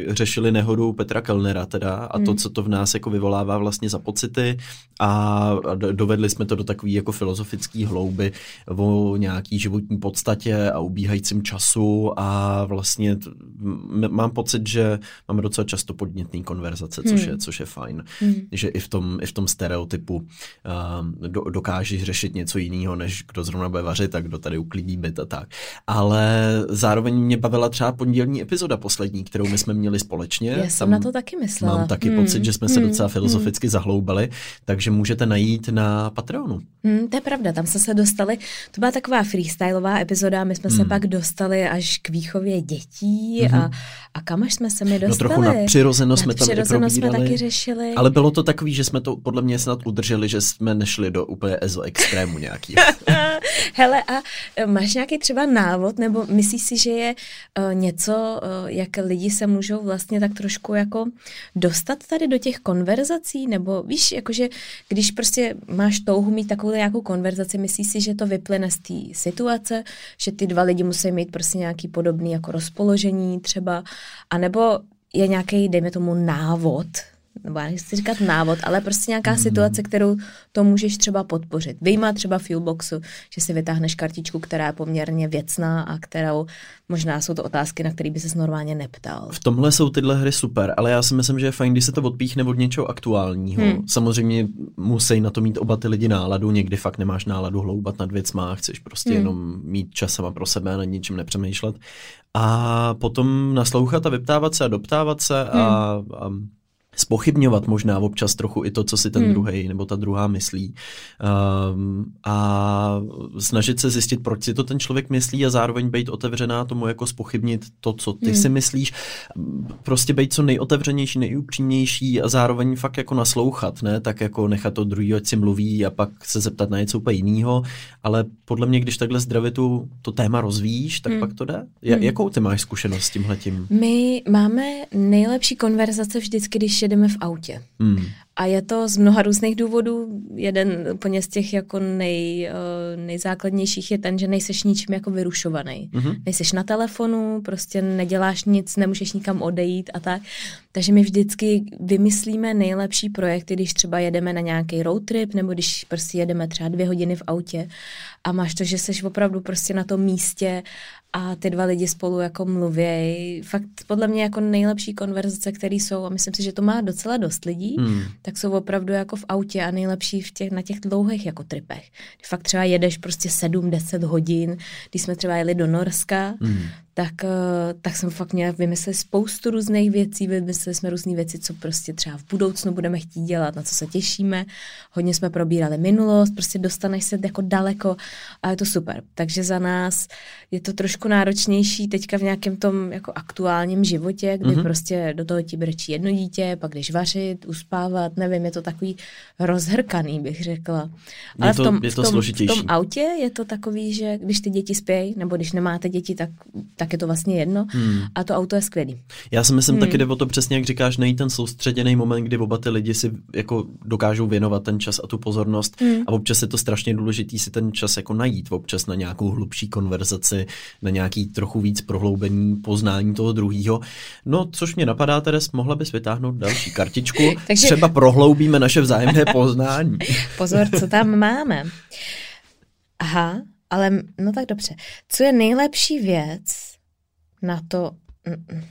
řešili nehodu Petra Kellnera teda a mm. to, co to v nás jako vyvolává vlastně za pocity a dovedli jsme to do takové jako filozofické hlouby o nějaký životní podstatě a ubíhajícím času a vlastně t- mám pocit, že máme docela často podnětný konverzace, což, hmm. je, což je fajn. Hmm. Že i v tom, i v tom stereotypu uh, do, dokážeš řešit něco jiného, než kdo zrovna bude vařit a kdo tady uklidí byt a tak. Ale zároveň mě bavila třeba pondělní epizoda poslední, kterou my jsme měli společně. Já jsem Tam na to taky myslela. Mám taky hmm. pocit, že jsme se hmm. docela filozoficky hmm. zahloubali, takže můžete najít na Patreonu. Hmm, to je pravda, tam jsme se dostali, to byla taková freestyleová epizoda, my jsme hmm. se pak dostali až k výchově dětí hmm. a, a kam až jsme se mi dostali. No trochu na přirozenost jsme tam přirozenost jsme taky řešili. Ale bylo to takový, že jsme to podle mě snad udrželi, že jsme nešli do úplně ezo extrému nějaký. Hele, a e, máš nějaký třeba návod, nebo myslíš si, že je uh, něco, uh, jak lidi se můžou vlastně tak trošku jako dostat tady do těch konverzací, nebo víš, jakože když prostě máš touhu mít takovou nějakou konverzaci, myslíš si, že to vyplyne z té situace, že ty dva lidi musí mít prostě nějaký podobný jako rozpoložení třeba, anebo je nějaký, dejme tomu, návod, nebo já nechci říkat návod, ale prostě nějaká mm. situace, kterou to můžeš třeba podpořit. Vyjma třeba Fuelboxu, že si vytáhneš kartičku, která je poměrně věcná a kterou možná jsou to otázky, na které by ses normálně neptal. V tomhle jsou tyhle hry super, ale já si myslím, že je fajn, když se to odpíchne od něčeho aktuálního. Hmm. Samozřejmě musí na to mít oba ty lidi náladu, někdy fakt nemáš náladu hloubat nad věcma, chceš prostě hmm. jenom mít čas sama pro sebe a nad ničím nepřemýšlet. A potom naslouchat a vyptávat se a doptávat se hmm. a, a spochybňovat možná občas trochu i to, co si ten hmm. druhý nebo ta druhá myslí um, a snažit se zjistit, proč si to ten člověk myslí a zároveň být otevřená tomu jako spochybnit to, co ty hmm. si myslíš. Prostě být co nejotevřenější, nejupřímnější a zároveň fakt jako naslouchat, ne? Tak jako nechat to druhý, ať si mluví a pak se zeptat na něco úplně jiného, ale podle mě, když takhle zdravě tu, to téma rozvíjíš, tak hmm. pak to jde. J- hmm. Jakou ty máš zkušenost s tímhletím? My máme nejlepší konverzace vždycky, když jedeme v autě. Hmm. A je to z mnoha různých důvodů. Jeden úplně z těch jako nej, eh, nejzákladnějších je ten, že nejseš ničím jako vyrušovaný. Mm-hmm. Nejseš na telefonu, prostě neděláš nic, nemůžeš nikam odejít a tak. Takže my vždycky vymyslíme nejlepší projekty, když třeba jedeme na nějaký road trip, nebo když prostě jedeme třeba dvě hodiny v autě a máš to, že jsi opravdu prostě na tom místě a ty dva lidi spolu jako mluvějí. Fakt podle mě jako nejlepší konverzace, které jsou, a myslím si, že to má docela dost lidí, hmm. tak jsou opravdu jako v autě a nejlepší v těch, na těch dlouhých jako tripech. Kdy fakt třeba jedeš prostě 7-10 hodin, když jsme třeba jeli do Norska, hmm tak, eh, tak jsem fakt měla vymyslet spoustu různých věcí, vymysleli jsme různé věci, co prostě třeba v budoucnu budeme chtít dělat, na co se těšíme. Hodně jsme probírali minulost, prostě dostaneš se jako daleko a je to super. Takže za nás je to trošku náročnější teďka v nějakém tom jako aktuálním životě, kdy mm-hmm. prostě do toho ti brečí jedno dítě, pak když vařit, uspávat, nevím, je to takový rozhrkaný, bych řekla. Ale je to, v, tom, je to v, tom, složitější. v tom autě je to takový, že když ty děti spějí, nebo když nemáte děti, tak, tak je to vlastně jedno. Hmm. A to auto je skvělý. Já si myslím hmm. taky jde o to přesně, jak říkáš, nejít ten soustředěný moment, kdy oba ty lidi si jako dokážou věnovat ten čas a tu pozornost. Hmm. A občas je to strašně důležitý si ten čas jako najít, občas na nějakou hlubší konverzaci, na nějaký trochu víc prohloubení poznání toho druhého. No, což mě napadá, Teres, mohla bys vytáhnout další kartičku. Takže... Třeba prohloubíme naše vzájemné poznání. Pozor, co tam máme. Aha, ale no tak dobře. Co je nejlepší věc, na to... Mm,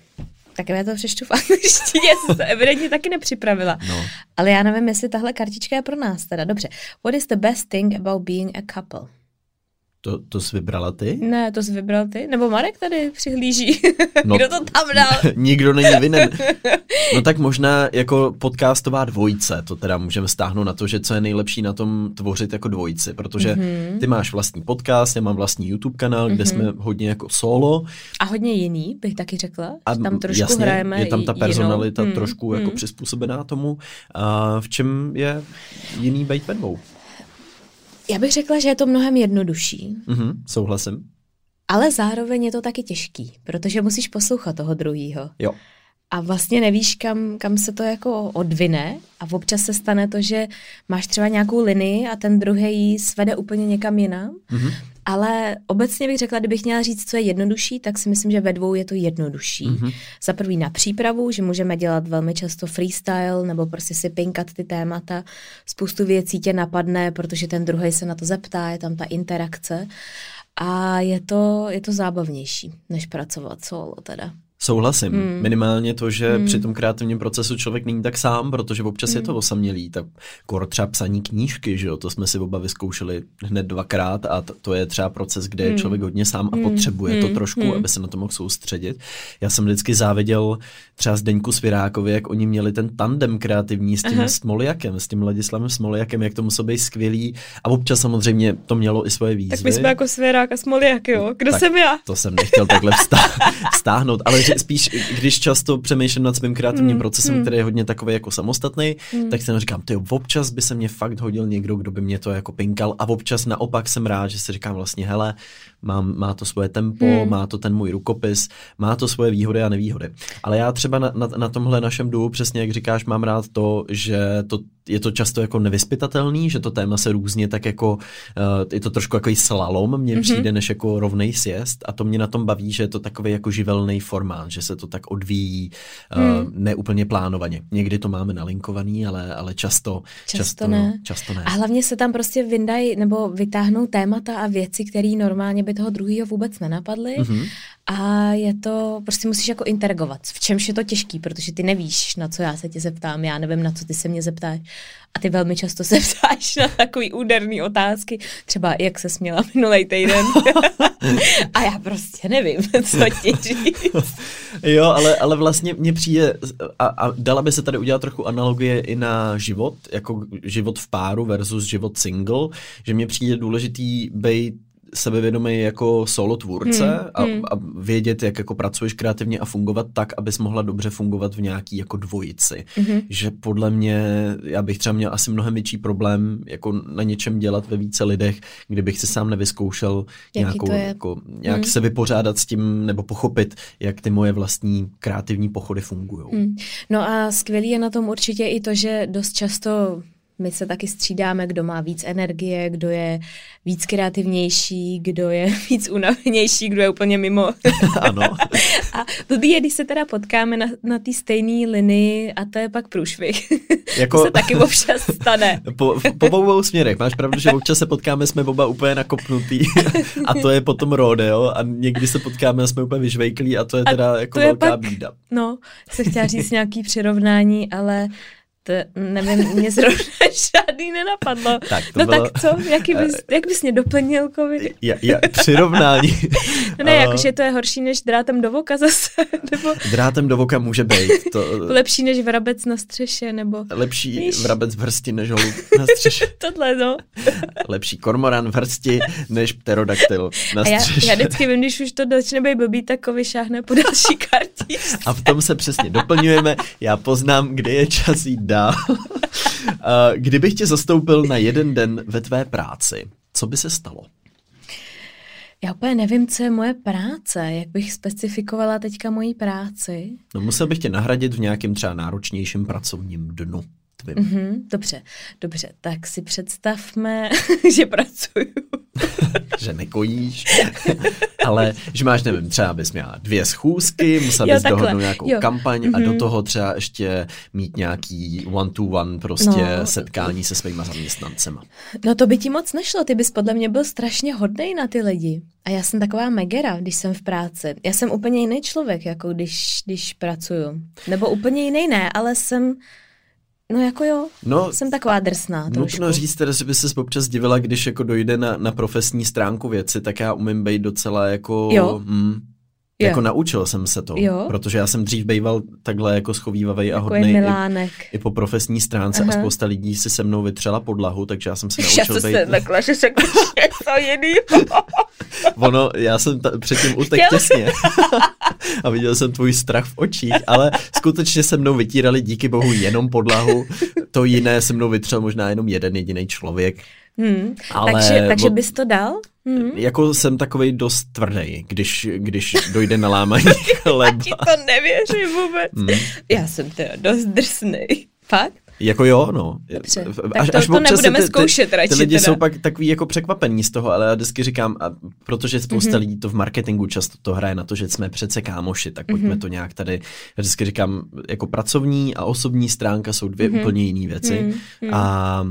tak já to přečtu v angličtině, jsem to evidentně taky nepřipravila. No. Ale já nevím, jestli tahle kartička je pro nás teda. Dobře. What is the best thing about being a couple? To, to jsi vybrala ty? Ne, to jsi vybral ty. Nebo Marek tady přihlíží. No, Kdo to tam dal? nikdo není vinen. No tak možná jako podcastová dvojice, to teda můžeme stáhnout na to, že co je nejlepší na tom tvořit jako dvojici, protože mm-hmm. ty máš vlastní podcast, já mám vlastní YouTube kanál, mm-hmm. kde mhm. jsme hodně jako solo. A hodně jiný, bych taky řekla. A tam trošku jasně, hrajeme je tam ta personalita jinou. trošku mm, jako mm. přizpůsobená tomu. A v čem je jiný být ve dvou? Já bych řekla, že je to mnohem jednodušší. Mm-hmm, souhlasím. Ale zároveň je to taky těžký, protože musíš poslouchat toho druhého. Jo. A vlastně nevíš, kam, kam se to jako odvine a občas se stane to, že máš třeba nějakou linii a ten druhý ji svede úplně někam jinam. Mm-hmm. Ale obecně bych řekla, kdybych měla říct, co je jednodušší, tak si myslím, že ve dvou je to jednodušší. Mm-hmm. Za prvý na přípravu, že můžeme dělat velmi často freestyle nebo prostě si pinkat ty témata. Spoustu věcí tě napadne, protože ten druhý se na to zeptá, je tam ta interakce. A je to, je to zábavnější, než pracovat solo teda. Souhlasím. Hmm. Minimálně to, že hmm. při tom kreativním procesu člověk není tak sám, protože občas hmm. je to hmm. osamělý. Tak kor třeba psaní knížky, že jo, to jsme si oba vyzkoušeli hned dvakrát a to, to je třeba proces, kde hmm. je člověk hodně sám a hmm. potřebuje hmm. to trošku, hmm. aby se na to mohl soustředit. Já jsem vždycky záviděl třeba Zdeňku Svirákovi, jak oni měli ten tandem kreativní s tím Aha. Smoliakem, s tím Ladislavem Smoliakem, jak to muselo být skvělý. A občas samozřejmě to mělo i svoje výzvy. Tak my jsme jako Svirák a Smoliak, jo? Kdo tak jsem já? To jsem nechtěl takhle stáhnout, ale spíš, když často přemýšlím nad svým kreativním mm, procesem, mm. který je hodně takový jako samostatný, mm. tak jsem říkám, ty občas by se mě fakt hodil někdo, kdo by mě to jako pinkal a občas naopak jsem rád, že si říkám vlastně, hele, mám, má to svoje tempo, mm. má to ten můj rukopis, má to svoje výhody a nevýhody. Ale já třeba na, na, na tomhle našem duo, přesně jak říkáš, mám rád to, že to je to často jako nevyspytatelný, že to téma se různě tak jako, uh, je to trošku jako slalom, mně mm-hmm. přijde, než jako rovnej sjezd a to mě na tom baví, že je to takový jako živelný formát, že se to tak odvíjí uh, mm. neúplně plánovaně. Někdy to máme nalinkovaný, ale, ale často, často, často, ne. často ne. A hlavně se tam prostě vyndají nebo vytáhnou témata a věci, které normálně by toho druhého vůbec nenapadly. Mm-hmm. A je to, prostě musíš jako interagovat, v čemž je to těžký, protože ty nevíš, na co já se tě zeptám, já nevím, na co ty se mě zeptáš. A ty velmi často se ptáš na takový úderný otázky, třeba jak se směla minulý týden. a já prostě nevím, co ti říct. jo, ale, ale vlastně mně přijde, a, a dala by se tady udělat trochu analogie i na život, jako život v páru versus život single, že mně přijde důležitý být sebevědomý jako solo tvůrce hmm, a, hmm. a vědět, jak jako pracuješ kreativně a fungovat tak, abys mohla dobře fungovat v nějaký jako dvojici. Hmm. Že podle mě, já bych třeba měl asi mnohem větší problém jako na něčem dělat ve více lidech, kdybych si sám nevyzkoušel Jaký nějakou, jako, nějak hmm. se vypořádat s tím nebo pochopit, jak ty moje vlastní kreativní pochody fungují. Hmm. No a skvělý je na tom určitě i to, že dost často my se taky střídáme, kdo má víc energie, kdo je víc kreativnější, kdo je víc unavenější, kdo je úplně mimo. ano. a blbý je, když se teda potkáme na, na té stejné linii a to je pak průšvih. Jako... to se taky občas stane. po, po obou směrech. Máš pravdu, že občas se potkáme, jsme oba úplně nakopnutý a to je potom rodeo a někdy se potkáme a jsme úplně vyžvejklí a to je teda a jako velká pak, bída. No, se chtěla říct nějaký přirovnání, ale to nevím, mě zrovna žádný nenapadlo. Tak to no bylo, tak co, jaký bys, uh, jak bys mě doplnil, COVID? Ja, ja, přirovnání. no ne, jakože to je horší než drátem do voka zase. Nebo... Drátem do voka může být. To... Lepší než vrabec na střeše, nebo... Lepší Víš? vrabec v hrsti než holub na střeše. Tohle, no. Lepší kormoran v hrsti než pterodaktyl na střeše. Já, já vždycky vím, když už to začne být blbý, tak šáhne po další kartě. A v tom se přesně doplňujeme. Já poznám, kde je čas jít dál dál. Kdybych tě zastoupil na jeden den ve tvé práci, co by se stalo? Já úplně nevím, co je moje práce, jak bych specifikovala teďka moji práci. No musel bych tě nahradit v nějakém třeba náročnějším pracovním dnu. Mm-hmm, dobře, dobře, tak si představme, že pracuju. že nekojíš, ale že máš, nevím, třeba bys měla dvě schůzky, musela bys dohodnout nějakou jo. kampaň mm-hmm. a do mhm. toho třeba ještě mít nějaký one-to-one prostě no. setkání se svýma zaměstnancema. No to by ti moc nešlo, ty bys podle mě byl strašně hodnej na ty lidi. A já jsem taková megera, když jsem v práci. Já jsem úplně jiný člověk, jako když, když pracuju. Nebo úplně jiný ne, ale jsem No jako jo, no, jsem taková drsná trošku. Nutno říct teda, že by se občas divila, když jako dojde na, na profesní stránku věci, tak já umím být docela jako... Jo. Mm, Jo. Jako naučil jsem se to, jo. protože já jsem dřív býval takhle jako schovývavý a hodný i, i po profesní stránce Aha. a spousta lidí si se mnou vytřela podlahu, takže já jsem se naučil já být... Já takhle, že se to jiný. ono, já jsem ta, předtím utek těsně a viděl jsem tvůj strach v očích, ale skutečně se mnou vytírali díky bohu jenom podlahu, to jiné se mnou vytřel možná jenom jeden jediný člověk. Hmm. Ale takže, takže bys to dal? Hmm. Jako jsem takový dost tvrdý, když, když dojde na lámaní chleba. Já ti to nevěřím vůbec. Hmm. Já jsem teda dost drsný. Fakt? Jako jo, no. Dobře, až, tak to, až to nebudeme ty, zkoušet radši. Ty lidi teda. jsou pak takový jako překvapení z toho, ale já vždycky říkám, a protože spousta mm-hmm. lidí to v marketingu často to hraje na to, že jsme přece kámoši, tak pojďme mm-hmm. to nějak tady, já vždycky říkám, jako pracovní a osobní stránka jsou dvě mm-hmm. úplně jiné věci mm-hmm. a, a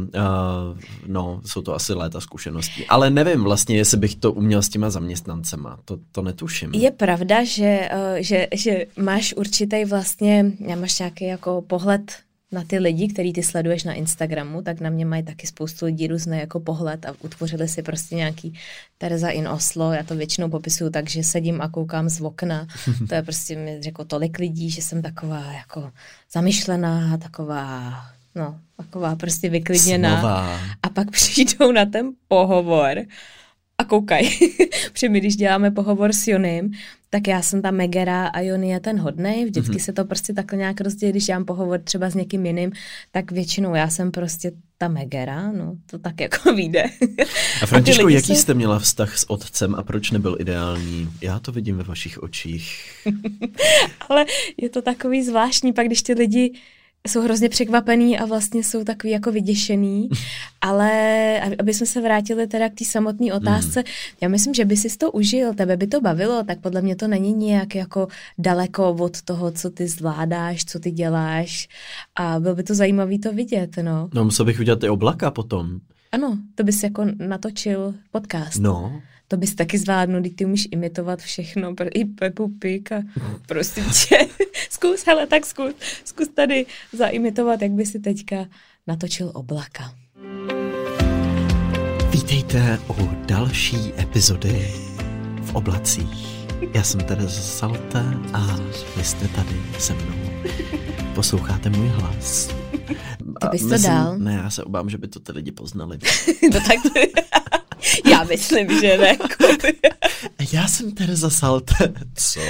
no, jsou to asi léta zkušeností. Ale nevím vlastně, jestli bych to uměl s těma zaměstnancema, to, to netuším. Je pravda, že, eh, že, že máš určitý vlastně, máš nějaký jako pohled na ty lidi, který ty sleduješ na Instagramu, tak na mě mají taky spoustu lidí různé jako pohled a utvořili si prostě nějaký Tereza in Oslo. Já to většinou popisuju tak, že sedím a koukám z okna. To je prostě mi řekl tolik lidí, že jsem taková jako zamyšlená, taková no, taková prostě vyklidněná. Snová. A pak přijdou na ten pohovor a koukaj. Protože my, když děláme pohovor s Jonym, tak já jsem ta Megera a Jon je ten hodnej. Vždycky mm-hmm. se to prostě takhle nějak rozdělí, když dělám pohovor třeba s někým jiným, tak většinou já jsem prostě ta Megera, no to tak jako vyjde. A Františko, jaký se... jste měla vztah s otcem a proč nebyl ideální? Já to vidím ve vašich očích. Ale je to takový zvláštní, pak když ty lidi jsou hrozně překvapený a vlastně jsou takový jako vyděšený, ale aby jsme se vrátili teda k té samotné otázce, mm. já myslím, že by si to užil, tebe by to bavilo, tak podle mě to není nějak jako daleko od toho, co ty zvládáš, co ty děláš a bylo by to zajímavé to vidět, no. No musel bych udělat i oblaka potom. Ano, to bys jako natočil podcast. No. To bys taky zvládnul, ty umíš imitovat všechno, i Pepu Pik a prostě tě, zkus, hele, tak zkus, zkus tady zaimitovat, jak by si teďka natočil oblaka. Vítejte u další epizody v oblacích. Já jsem z Salta a vy jste tady se mnou. Posloucháte můj hlas. Ty bys to myslím, dal? Ne, já se obávám, že by to ty lidi poznali. no tak to Já myslím, že ne. Já jsem Tereza Salte. Co?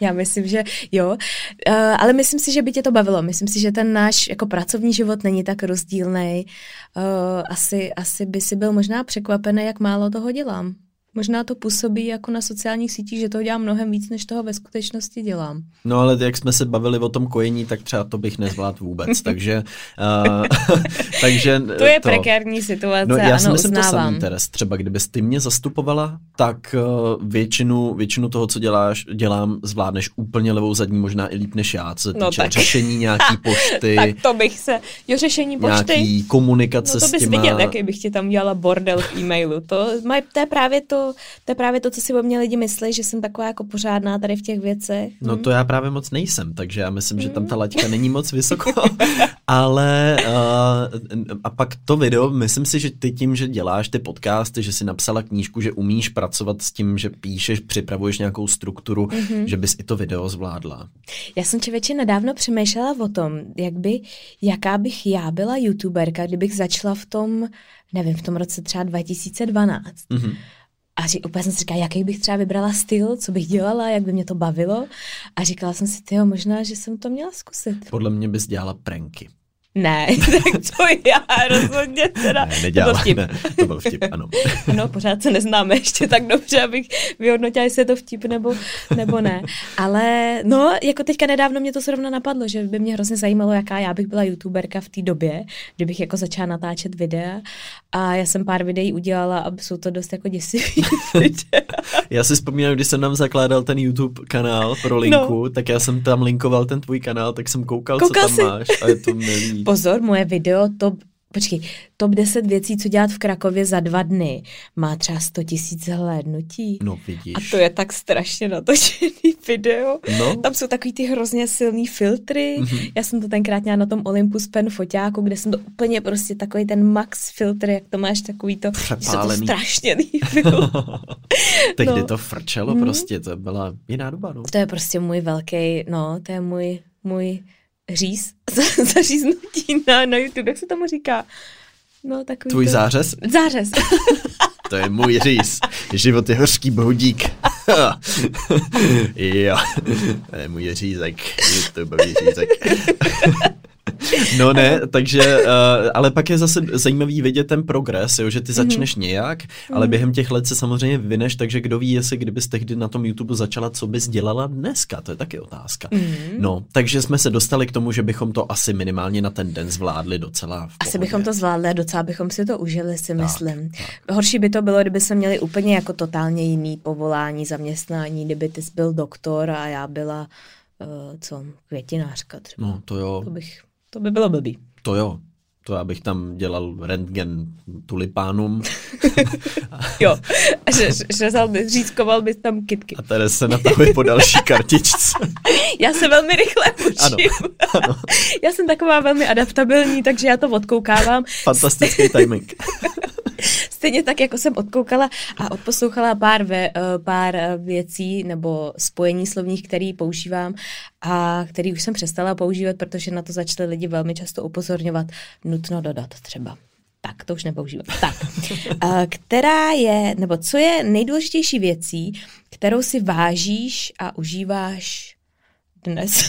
Já myslím, že jo. Uh, ale myslím si, že by tě to bavilo. Myslím si, že ten náš jako pracovní život není tak rozdílný. Uh, asi, asi by si byl možná překvapený, jak málo toho dělám. Možná to působí jako na sociálních sítích, že toho dělám mnohem víc, než toho ve skutečnosti dělám. No ale jak jsme se bavili o tom kojení, tak třeba to bych nezvládl vůbec, takže... Uh, takže to je to, prekární situace, no, já ano, myslím uznávám. to samý, Teres. Třeba kdybys ty mě zastupovala, tak uh, většinu, většinu toho, co děláš, dělám, zvládneš úplně levou zadní, možná i líp než já, co se no, týče tak. řešení nějaký pošty. tak to bych se... Jo, řešení pošty. Nějaký komunikace no, to bys s těma... viděl, jaký bych ti tam dělala bordel v e-mailu. To, to je právě to, to je právě to, co si o mě lidi myslí, že jsem taková jako pořádná tady v těch věcech. No hm? to já právě moc nejsem, takže já myslím, že tam ta laťka není moc vysoko, ale uh, a pak to video, myslím si, že ty tím, že děláš ty podcasty, že si napsala knížku, že umíš pracovat s tím, že píšeš, připravuješ nějakou strukturu, mm-hmm. že bys i to video zvládla. Já jsem člověče nedávno přemýšlela o tom, jak by, jaká bych já byla youtuberka, kdybych začala v tom, nevím, v tom roce třeba 2012. Mm-hmm. A ří, úplně jsem si říkala, jaký bych třeba vybrala styl, co bych dělala, jak by mě to bavilo. A říkala jsem si, tyjo, možná, že jsem to měla zkusit. Podle mě bys dělala pranky. Ne, tak to já rozhodně teda. Ne, nedělala, to byl vtip. Ne, to byl vtip, ano. ano, pořád se neznáme ještě tak dobře, abych vyhodnotila, jestli je to vtip nebo, nebo ne. Ale no, jako teďka nedávno mě to zrovna napadlo, že by mě hrozně zajímalo, jaká já bych byla youtuberka v té době, kdybych jako začala natáčet videa. A já jsem pár videí udělala a jsou to dost jako děsivý Já si vzpomínám, když jsem nám zakládal ten YouTube kanál pro linku, no. tak já jsem tam linkoval ten tvůj kanál, tak jsem koukal, koukal co tam jsi? máš a je to milý. Pozor, moje video top, počkej, top 10 věcí, co dělat v Krakově za dva dny, má třeba 100 tisíc hlédnutí. No vidíš. A to je tak strašně natočený video. No. Tam jsou takový ty hrozně silný filtry. Mm-hmm. Já jsem to tenkrát měla na tom Olympus Pen foťáku, kde jsem to úplně prostě takový ten max filtr, jak to máš takový to, se to strašně líbilo. Tehdy no. to frčelo mm. prostě, to byla jiná doba. No. To je prostě můj velký, no, to je můj, můj říz, zaříznutí na, na YouTube, jak se tomu říká? No, takový Tvůj to... zářez? Zářez. to je můj říz. Život je hořký bohudík. jo, to je můj řízek. YouTubeový řízek. No ne, takže, uh, ale pak je zase zajímavý vidět ten progres, jo, že ty mhm. začneš mm-hmm. nějak, ale mm-hmm. během těch let se samozřejmě vyvineš, takže kdo ví, jestli kdybys tehdy na tom YouTube začala, co bys dělala dneska, to je taky otázka. Mm-hmm. No, takže jsme se dostali k tomu, že bychom to asi minimálně na ten den zvládli docela v Asi bychom to zvládli a docela bychom si to užili, si tak, myslím. Tak. Horší by to bylo, kdyby se měli úplně jako totálně jiný povolání, zaměstnání, kdyby ty jsi byl doktor a já byla uh, co, květinářka třeba. No, to jo. To, bych, to by bylo blbý. To jo. To abych tam dělal rentgen tulipánům. jo, řezal by, řízkoval bys tam kitky. A tady se natahuje po další kartičce. já se velmi rychle učím. Ano, ano. já jsem taková velmi adaptabilní, takže já to odkoukávám. Fantastický timing. Stejně tak, jako jsem odkoukala a odposlouchala pár, ve, eh, pár eh, věcí nebo spojení slovních, který používám a který už jsem přestala používat, protože na to začaly lidi velmi často upozorňovat. Nutno dodat třeba. Tak, to už nepoužívám. Tak, eh, která je, nebo co je nejdůležitější věcí, kterou si vážíš a užíváš dnes?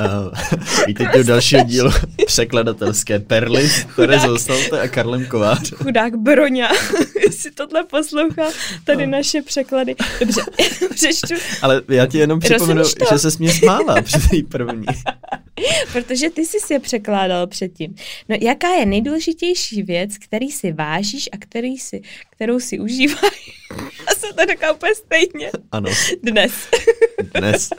Uh, vítejte do dalšího dílu překladatelské perly Chorezou Salte a Karlem Kovář. Chudák Broňa, jestli tohle poslouchá, tady no. naše překlady. Dobře, přečtu. Ale já ti jenom připomenu, že se mě smála při té první. Protože ty jsi si je překládal předtím. No jaká je nejdůležitější věc, který si vážíš a který si, kterou si užíváš? Já jsem to řekla úplně stejně. Ano. Dnes. Dnes.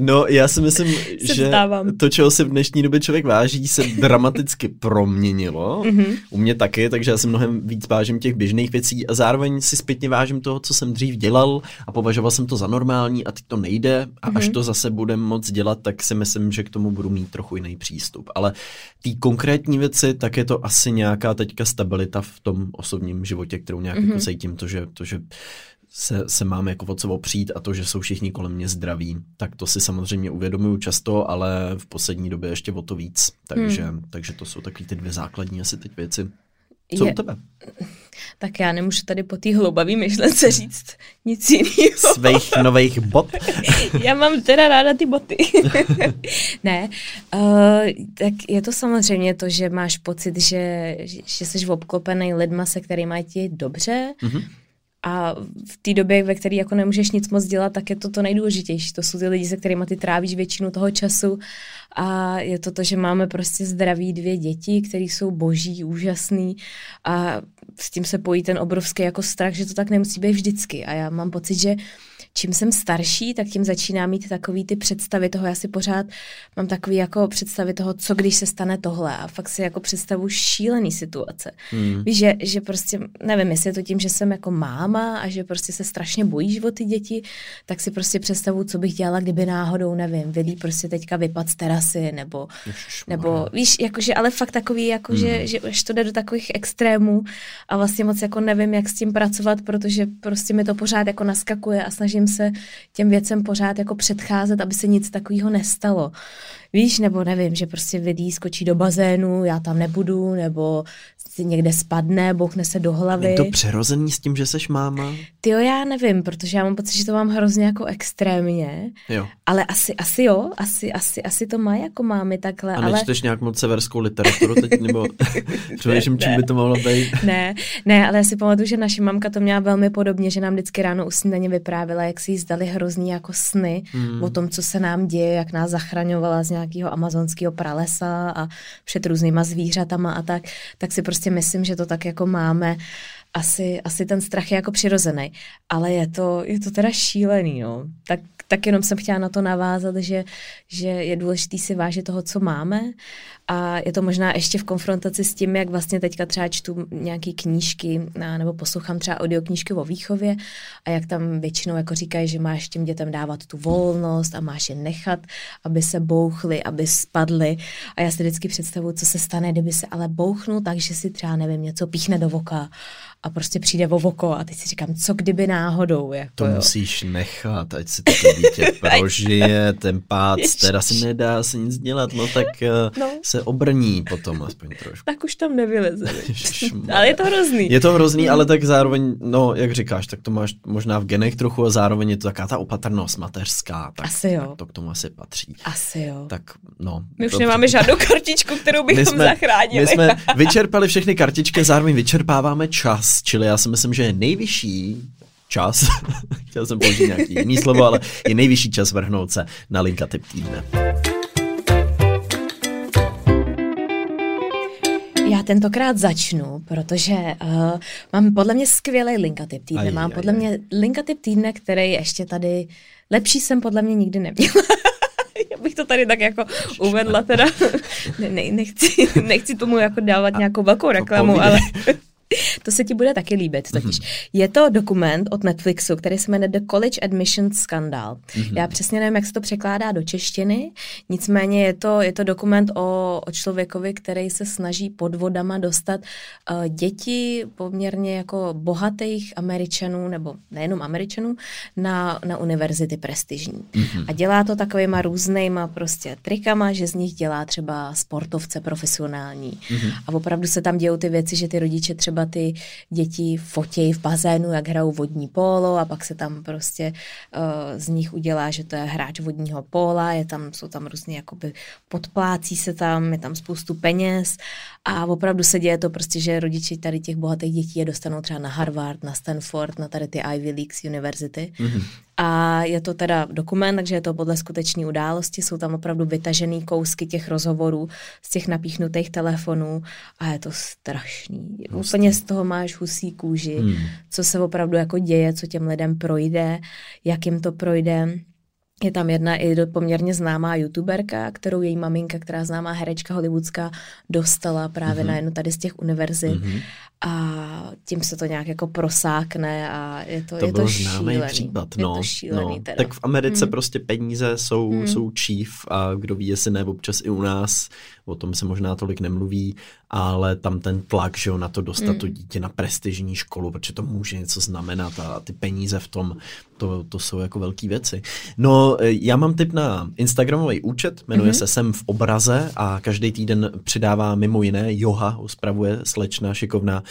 No, já si myslím, se že vstávám. to, čeho si v dnešní době člověk váží, se dramaticky proměnilo. Mm-hmm. U mě taky, takže já si mnohem víc vážím těch běžných věcí a zároveň si zpětně vážím toho, co jsem dřív dělal a považoval jsem to za normální a teď to nejde a mm-hmm. až to zase budem moc dělat, tak si myslím, že k tomu budu mít trochu jiný přístup. Ale ty konkrétní věci, tak je to asi nějaká teďka stabilita v tom osobním životě, kterou nějak mm-hmm. jako cítím, to, že, to, že se, se máme jako od sebe přijít a to, že jsou všichni kolem mě zdraví, tak to si samozřejmě uvědomuju často, ale v poslední době ještě o to víc. Takže, hmm. takže to jsou takové ty dvě základní asi teď věci. Co je, u tebe? Tak já nemůžu tady po té hloubavý myšlence říct nic jiného. Svých nových bot? já mám teda ráda ty boty. ne, uh, tak je to samozřejmě to, že máš pocit, že, že jsi obklopený lidma, se kterými ti dobře, mm-hmm a v té době, ve které jako nemůžeš nic moc dělat, tak je to to nejdůležitější. To jsou ty lidi, se kterými ty trávíš většinu toho času a je to to, že máme prostě zdraví dvě děti, které jsou boží, úžasný a s tím se pojí ten obrovský jako strach, že to tak nemusí být vždycky. A já mám pocit, že čím jsem starší, tak tím začíná mít takový ty představy toho, já si pořád mám takový jako představy toho, co když se stane tohle a fakt si jako představu šílený situace. Hmm. Víš, že, že prostě, nevím, jestli je to tím, že jsem jako máma a že prostě se strašně bojí o ty děti, tak si prostě představu, co bych dělala, kdyby náhodou, nevím, vylí prostě teďka vypad z terasy, nebo, nebo víš, jakože, ale fakt takový, jako, hmm. že, že už to jde do takových extrémů a vlastně moc jako nevím, jak s tím pracovat, protože prostě mi to pořád jako naskakuje a snažím se těm věcem pořád jako předcházet, aby se nic takového nestalo. Víš, nebo nevím, že prostě lidí skočí do bazénu, já tam nebudu, nebo si někde spadne, bouchne se do hlavy. Je to přerozený s tím, že seš máma? Ty jo, já nevím, protože já mám pocit, že to mám hrozně jako extrémně. Jo. Ale asi, asi jo, asi, asi, asi to má jako mámy takhle. A ale... nečteš nějak moc severskou literaturu teď, nebo přemýšlím, čím by to mohlo být? Ne, ne, ale já si pamatuju, že naše mamka to měla velmi podobně, že nám vždycky ráno u snídaně vyprávěla, jak si jí zdali hrozný jako sny hmm. o tom, co se nám děje, jak nás zachraňovala z nějakého amazonského pralesa a před různýma zvířatama a tak, tak si prostě myslím, že to tak jako máme. Asi, asi ten strach je jako přirozený, ale je to, je to teda šílený, no. Tak tak jenom jsem chtěla na to navázat, že, že je důležité si vážit toho, co máme. A je to možná ještě v konfrontaci s tím, jak vlastně teďka třeba čtu nějaký knížky nebo poslouchám třeba audioknížky o výchově a jak tam většinou jako říkají, že máš těm dětem dávat tu volnost a máš je nechat, aby se bouchly, aby spadly a já si vždycky představuji, co se stane, kdyby se ale bouchnul tak, že si třeba nevím, něco píchne do voka a prostě přijde o voko a teď si říkám, co kdyby náhodou. Jako, to jo. musíš nechat, ať si to dítě prožije, ten pád, teda si nedá se nic dělat, no tak eh, no. se obrní potom aspoň trošku. Tak už tam nevyleze. ale je to hrozný. Je to hrozný, ale tak zároveň, no jak říkáš, tak to máš možná v genech trochu a zároveň je to taká ta opatrnost mateřská. Tak, asi jo. Tak to k tomu asi patří. Asi jo. Tak no. My už to... nemáme žádnou kartičku, kterou bychom my jsme, zachránili. My jsme vyčerpali všechny kartičky, zároveň vyčerpáváme čas, čili já si myslím, že je nejvyšší čas, chtěl jsem použít nějaký jiný slovo, ale je nejvyšší čas vrhnout se na linka typ týdne. Já tentokrát začnu, protože uh, mám podle mě skvělý linka typ týdne. Aj, mám aj, podle aj. mě linka typ týdne, který ještě tady lepší jsem podle mě nikdy neměla. Já bych to tady tak jako uvedla teda. Ne, ne, nechci, nechci tomu jako dávat nějakou velkou reklamu, ale to se ti bude taky líbit totiž. Mm-hmm. Je to dokument od Netflixu, který se jmenuje The College Admissions Scandal. Mm-hmm. Já přesně nevím, jak se to překládá do češtiny, nicméně je to, je to dokument o, o člověkovi, který se snaží podvodama dostat uh, děti poměrně jako bohatých američanů, nebo nejenom američanů, na, na univerzity prestižní. Mm-hmm. A dělá to takovýma různýma prostě trikama, že z nich dělá třeba sportovce profesionální. Mm-hmm. A opravdu se tam dějou ty věci, že ty rodiče třeba třeba ty děti fotějí v bazénu, jak hrajou vodní pólo a pak se tam prostě uh, z nich udělá, že to je hráč vodního póla, je tam, jsou tam různě jakoby podplácí se tam, je tam spoustu peněz a opravdu se děje to prostě, že rodiči tady těch bohatých dětí je dostanou třeba na Harvard, na Stanford, na tady ty Ivy Leagues University. Mm-hmm. A je to teda dokument, takže je to podle skutečné události. Jsou tam opravdu vytažený kousky těch rozhovorů z těch napíchnutých telefonů a je to strašný. Vlastně. Úplně z toho máš husí kůži, hmm. co se opravdu jako děje, co těm lidem projde, jak jim to projde. Je tam jedna i poměrně známá youtuberka, kterou její maminka, která známá herečka hollywoodská, dostala právě mm-hmm. na jednu tady z těch univerzit. Mm-hmm. A tím se to nějak jako prosákne a je to, to je to šílený. případ, no. Je to šílený no. Teda. Tak v Americe mm. prostě peníze jsou, mm. jsou chief a kdo ví, jestli ne, občas i u nás, o tom se možná tolik nemluví, ale tam ten tlak, že jo, na to dostat mm. to dítě na prestižní školu, protože to může něco znamenat a ty peníze v tom, to, to jsou jako velké věci. No, já mám tip na Instagramový účet, jmenuje mm-hmm. se Sem v obraze a každý týden přidává mimo jiné, Joha spravuje slečna šikovná,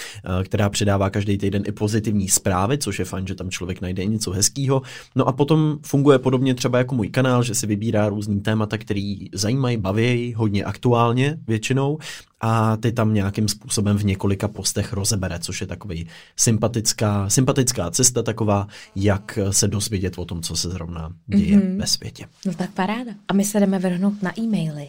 která přidává každý týden i pozitivní zprávy, což je fajn, že tam člověk najde něco hezkého. No a potom funguje podobně třeba jako můj kanál, že si vybírá různý témata, který zajímají, baví, hodně aktuálně většinou a ty tam nějakým způsobem v několika postech rozebere, což je takový sympatická, sympatická cesta taková, jak se dozvědět o tom, co se zrovna děje mm-hmm. ve světě. No tak paráda. A my se jdeme vrhnout na e-maily.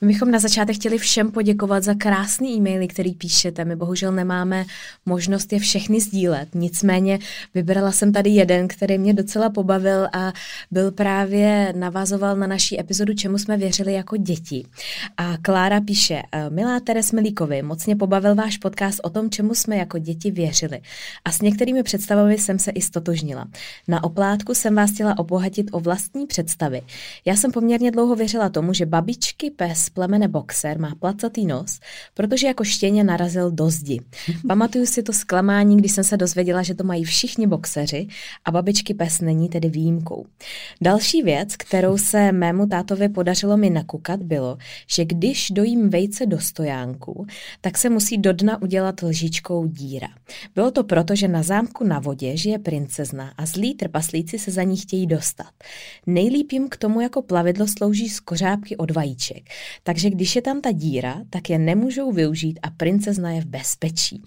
My bychom na začátek chtěli všem poděkovat za krásný e-maily, který píšete. My bohužel nemáme možnost je všechny sdílet. Nicméně vybrala jsem tady jeden, který mě docela pobavil a byl právě navazoval na naší epizodu, čemu jsme věřili jako děti. A Klára píše, milá Teres Milíkovi, mocně pobavil váš podcast o tom, čemu jsme jako děti věřili. A s některými představami jsem se i stotožnila. Na oplátku jsem vás chtěla obohatit o vlastní představy. Já jsem poměrně dlouho věřila tomu, že babičky, pes, plemene boxer má placatý nos, protože jako štěně narazil do zdi. Pamatuju si to zklamání, když jsem se dozvěděla, že to mají všichni boxeři a babičky pes není tedy výjimkou. Další věc, kterou se mému tátovi podařilo mi nakukat, bylo, že když dojím vejce do stojánku, tak se musí do dna udělat lžičkou díra. Bylo to proto, že na zámku na vodě žije princezna a zlí trpaslíci se za ní chtějí dostat. Nejlíp jim k tomu jako plavidlo slouží z kořápky od vajíček. Takže když je tam ta díra, tak je nemůžou využít a princezna je v bezpečí.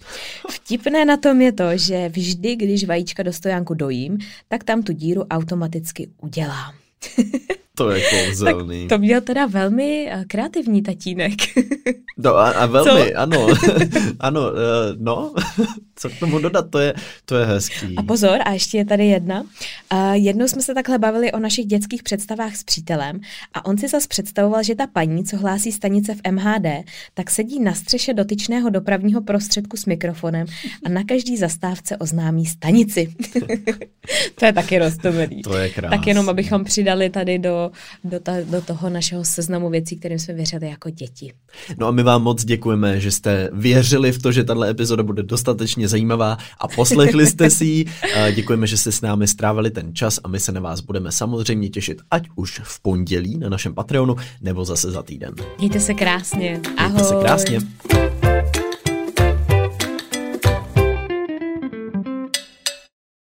Vtipné na tom je to, že vždy, když vajíčka do stojánku dojím, tak tam tu díru automaticky udělám. To je kouzelný. Tak to měl teda velmi uh, kreativní tatínek. No a, a velmi, Co? ano. ano, uh, no. Co k tomu dodat, to je, to je hezký. A pozor, a ještě je tady jedna. Uh, jednou jsme se takhle bavili o našich dětských představách s přítelem a on si zase představoval, že ta paní, co hlásí stanice v MHD, tak sedí na střeše dotyčného dopravního prostředku s mikrofonem a na každý zastávce oznámí stanici. to je taky roztomilý. To je krásné. Tak jenom, abychom přidali tady do, do, ta, do toho našeho seznamu věcí, kterým jsme věřili jako děti. No a my vám moc děkujeme, že jste věřili v to, že tahle epizoda bude dostatečně zajímavá a poslechli jste si ji. Děkujeme, že jste s námi strávili ten čas a my se na vás budeme samozřejmě těšit, ať už v pondělí na našem Patreonu, nebo zase za týden. Mějte se krásně. Ahoj. Mějte se krásně.